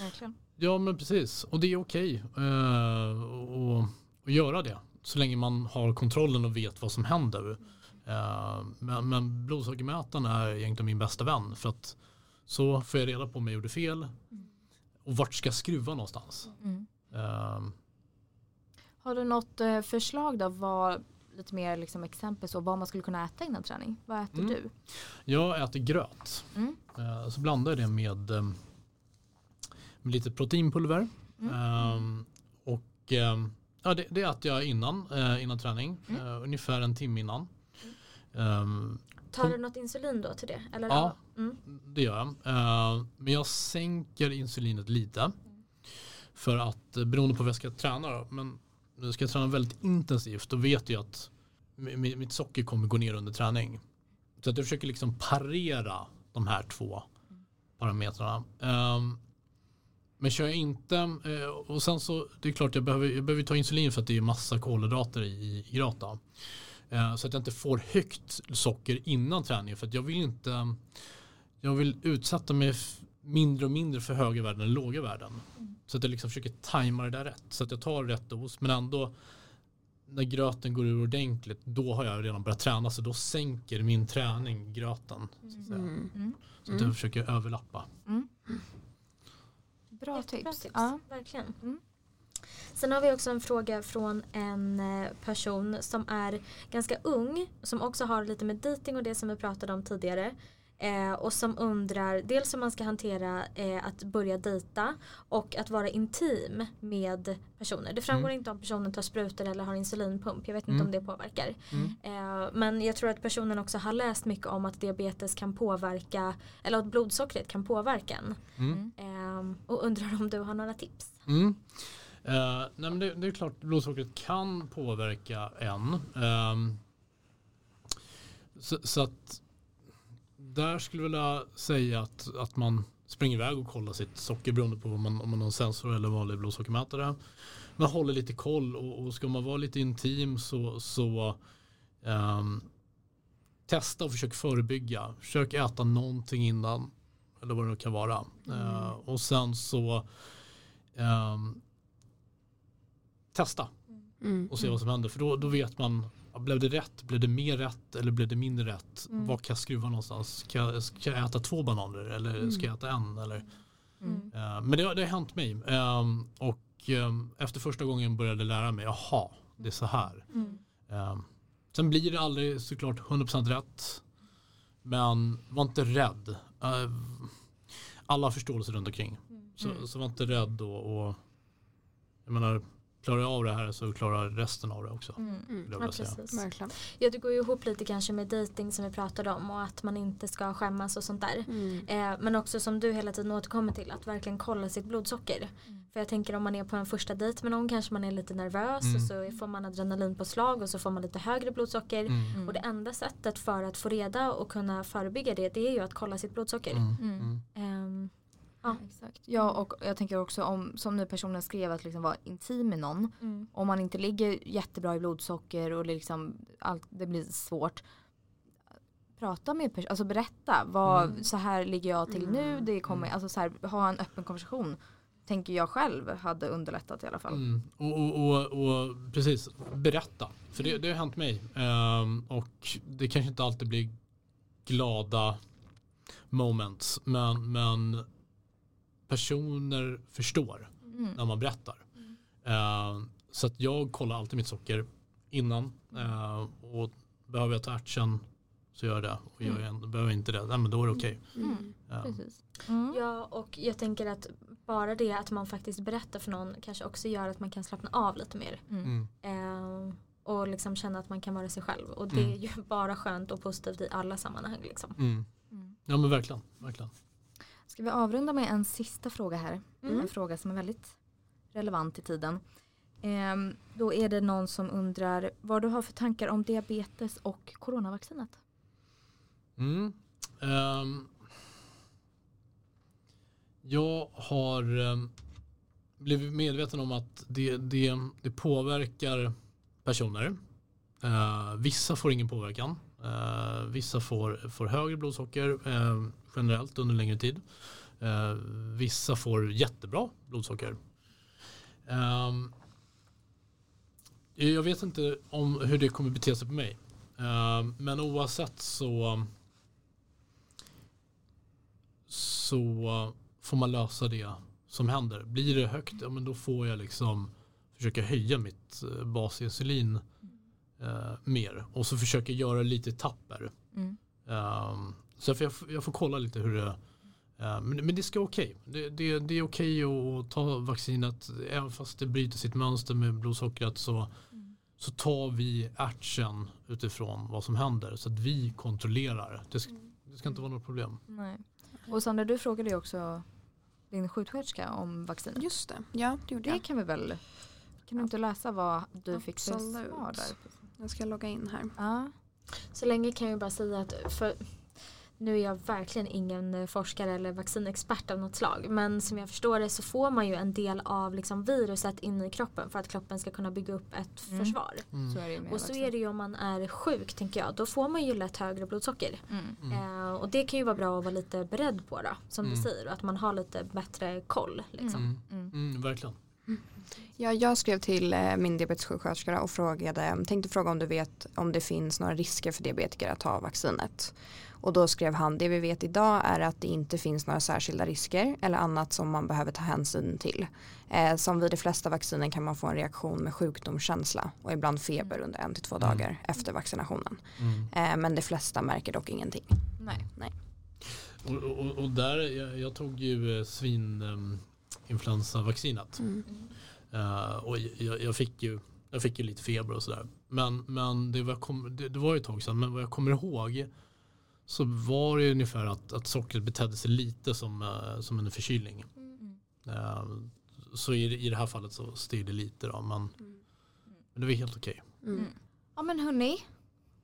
Verkligen. Ja men precis och det är okej eh, och, och göra det så länge man har kontrollen och vet vad som händer. Eh, men, men blodsockermätaren är egentligen min bästa vän för att så får jag reda på om jag gjorde fel och vart ska jag skruva någonstans. Mm. Eh, Har du något eh, förslag då? Vad, lite mer liksom exempel så vad man skulle kunna äta innan träning? Vad äter Mm. du? jag äter gröt. Mm. Eh, så blandar jag det med, eh, med lite proteinpulver. Mm. Eh, och eh, ja, det, det äter jag innan, eh, innan träning. Mm. eh, ungefär en timme innan. Um, Tar du något insulin då till det? Eller? Ja. Mm. Det gör jag. Eh, men jag sänker insulinet lite. För att eh, beroende på vad jag ska träna då, men nu ska jag träna väldigt intensivt då vet jag att mi- mi- mitt socker kommer gå ner under träning. Så att jag försöker liksom parera de här två parametrarna. Um, men kör jag inte, eh, och sen så det är klart jag behöver, jag behöver ta insulin för att det är massa kolhydrater i, i gröt. då. Eh, Så att jag inte får högt socker innan träningen för att jag vill inte jag vill utsätta mig mindre och mindre för höga värden än låga värden. Så att jag liksom försöker tajma det där rätt. Så att jag tar rätt dos men ändå när gröten går ur ordentligt då har jag redan börjat träna så då sänker min träning gröten. Så att. Mm. Mm. Så att jag försöker överlappa. Bra Jättebra tips. tips. Ja. Verkligen. Mm. Sen har vi också en fråga från en eh, person som är ganska ung. Som också har lite med dating och det som vi pratade om tidigare. Eh, och som undrar dels hur man ska hantera eh, att börja dejta och att vara intim med personer. Det framgår inte om personen tar sprutor eller har insulinpump. Jag vet inte Mm. om det påverkar. Mm. Eh, men jag tror att personen också har läst mycket om att diabetes kan påverka eller att blodsockret kan påverka en. Mm. Eh, och undrar om du har några tips. Mm. Eh, nej men det, det är klart blodsockret kan påverka en. Ehm, så, så att där skulle jag vilja säga att, att man springer iväg och kollar sitt socker beroende på om man, om man har en sensor eller vanlig blodsockermätare. Man håller lite koll och, och ska man vara lite intim så, så ehm, testa och försök förebygga. Försök äta någonting innan eller vad det nu kan vara. Mm. Eh, och sen så ehm, testa Mm. och se vad som händer. För då, då vet man, blev det rätt? Blev det mer rätt eller blev det mindre rätt? Mm. Var kan jag skruva någonstans? Ska, jag- ska jag äta två bananer eller ska jag äta en? Eller? Mm. Eh, men det, har- det har hänt mig. Ehm, och ehm, efter första gången började jag lära mig, jaha, det är så här. Mm. Ehm, sen blir det aldrig såklart 100% rätt. Men var inte rädd. Alla har förståelse runt omkring. Så, Mm. så var inte rädd och, och jag menar, klarar jag av det här så klarar resten av det också. Mm. Mm. Ja, precis. Verkligen. Ja, det går ju ihop lite kanske med dating som vi pratade om och att man inte ska skämmas och sånt där. Mm. Eh, men också som du hela tiden återkommer till att verkligen kolla sitt blodsocker. Mm. För jag tänker om man är på en första dejt med någon kanske man är lite nervös Mm. och så får man adrenalinpåslag och så får man lite högre blodsocker. Mm. Och det enda sättet för att få reda och kunna förebygga det det är ju att kolla sitt blodsocker. Mm. Mm. Mm. Ja, exakt. Ja, och jag tänker också om, som nu personen skrev, att liksom vara intim med någon. mm. Om man inte ligger jättebra i blodsocker och det, liksom, allt, det blir svårt. Prata med personen, alltså berätta. Vad, Mm. Så här ligger jag till nu. Det kommer, Mm. alltså så här, ha en öppen konversation. Tänker jag själv hade underlättat i alla fall. Mm. Och, och, och, och precis, berätta. För det, det har hänt mig. Ehm, och det kanske inte alltid blir glada moments. Men, men personer förstår Mm. när man berättar. Ehm, så att jag kollar alltid mitt socker innan. Ehm, och behöver jag ta ärtsen så gör jag det. Och gör jag en, behöver jag inte det, nej, men då är det okej. Mm. Ehm, Precis. Mm. Ja och jag tänker att bara det att man faktiskt berättar för någon kanske också gör att man kan slappna av lite mer. Mm. mm. Ehm, och liksom känna att man kan vara sig själv. Och det Mm. är ju [LAUGHS] bara skönt och positivt i alla sammanhang. Liksom. Mm. Mm. Ja men verkligen. verkligen. Ska vi avrunda med en sista fråga här? Mm. En fråga som är väldigt relevant i tiden. Ehm, då är det någon som undrar vad du har för tankar om diabetes och coronavaccinet. Mm. Ehm, jag har ehm, blivit medveten om att det, det, det påverkar personer. Eh, vissa får ingen påverkan. Eh, vissa får, får högre blodsocker eh, generellt under längre tid. Eh, vissa får jättebra blodsocker. Ehm, jag vet inte om hur det kommer bete sig på mig. Ehm, men oavsett så så får man lösa det som händer. Blir det högt, ja men då får jag liksom försöka höja mitt eh, basinsulin eh, mer. Och så försöka göra lite tapper. Mm. Um, så jag, får- jag får kolla lite hur det eh, men, men det ska vara okej. Det, det, det är okej att ta vaccinet även fast det bryter sitt mönster med blodsockret så, så tar vi action utifrån vad som händer så att vi kontrollerar. Det ska, det ska inte vara något problem. Nej. Och Sandra, du frågade ju också din sjuksköterska om vaccinet. Just det, ja det gjorde Det jag. kan vi väl, kan du inte läsa vad du fick för Absolut. svar där? Jag ska logga in här. Ja. Så länge kan jag bara säga att för nu är jag verkligen ingen eh, forskare eller vaccinexpert av något slag. Men som jag förstår det så får man ju en del av liksom viruset in i kroppen för att kroppen ska kunna bygga upp ett Mm. försvar. Så är det ju med Och så är det ju om man är sjuk tänker jag. Då får man ju lätt högre blodsocker. Mm. Mm. Eh, och det kan ju vara bra att vara lite beredd på då. Som Mm. du säger. Att man har lite bättre koll. Liksom. Mm. Mm. Mm, verkligen. Ja, jag skrev till eh, min diabetessjuksköterska och frågade, tänkte fråga om du vet om det finns några risker för diabetiker att ta vaccinet. Och då skrev han, det vi vet idag är att det inte finns några särskilda risker eller annat som man behöver ta hänsyn till. Eh, som vid de flesta vacciner kan man få en reaktion med sjukdomskänsla och ibland feber under en till två Mm. dagar efter vaccinationen. Mm. Eh, men de flesta märker dock ingenting. Nej. Och, och, och där, jag, jag tog ju eh, svininfluensavaccinet. Mm. Eh, och jag, jag, fick ju, jag fick ju lite feber och sådär. Men, men det, var, kom, det, det var ju ett tag sedan. Men vad jag kommer ihåg så var det ungefär att, att sockret betedde sig lite som, eh, som en förkylning. Mm. Eh, så i, i det här fallet så steg det lite då. Men, men det var helt okej. Mm. Ja men hörni,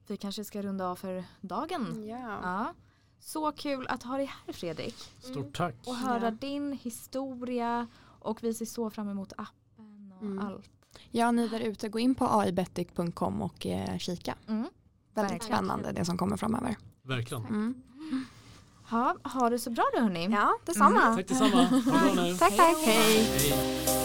vi kanske ska runda av för dagen. Ja. Ja. Så kul att ha dig här Fredrik. Stort tack. Och höra Ja. din historia och vi ser så fram emot appen och Mm. allt. ja, ni där ute, gå in på aibetic.com och eh, kika. Mm. väldigt Verkligen. spännande det som kommer framöver. Verkligen. Mm. Ha, ha det så bra då hörni. Ja, detsamma. Tack detsamma. Ha det bra nu. Tack, tack. Hej. Hej.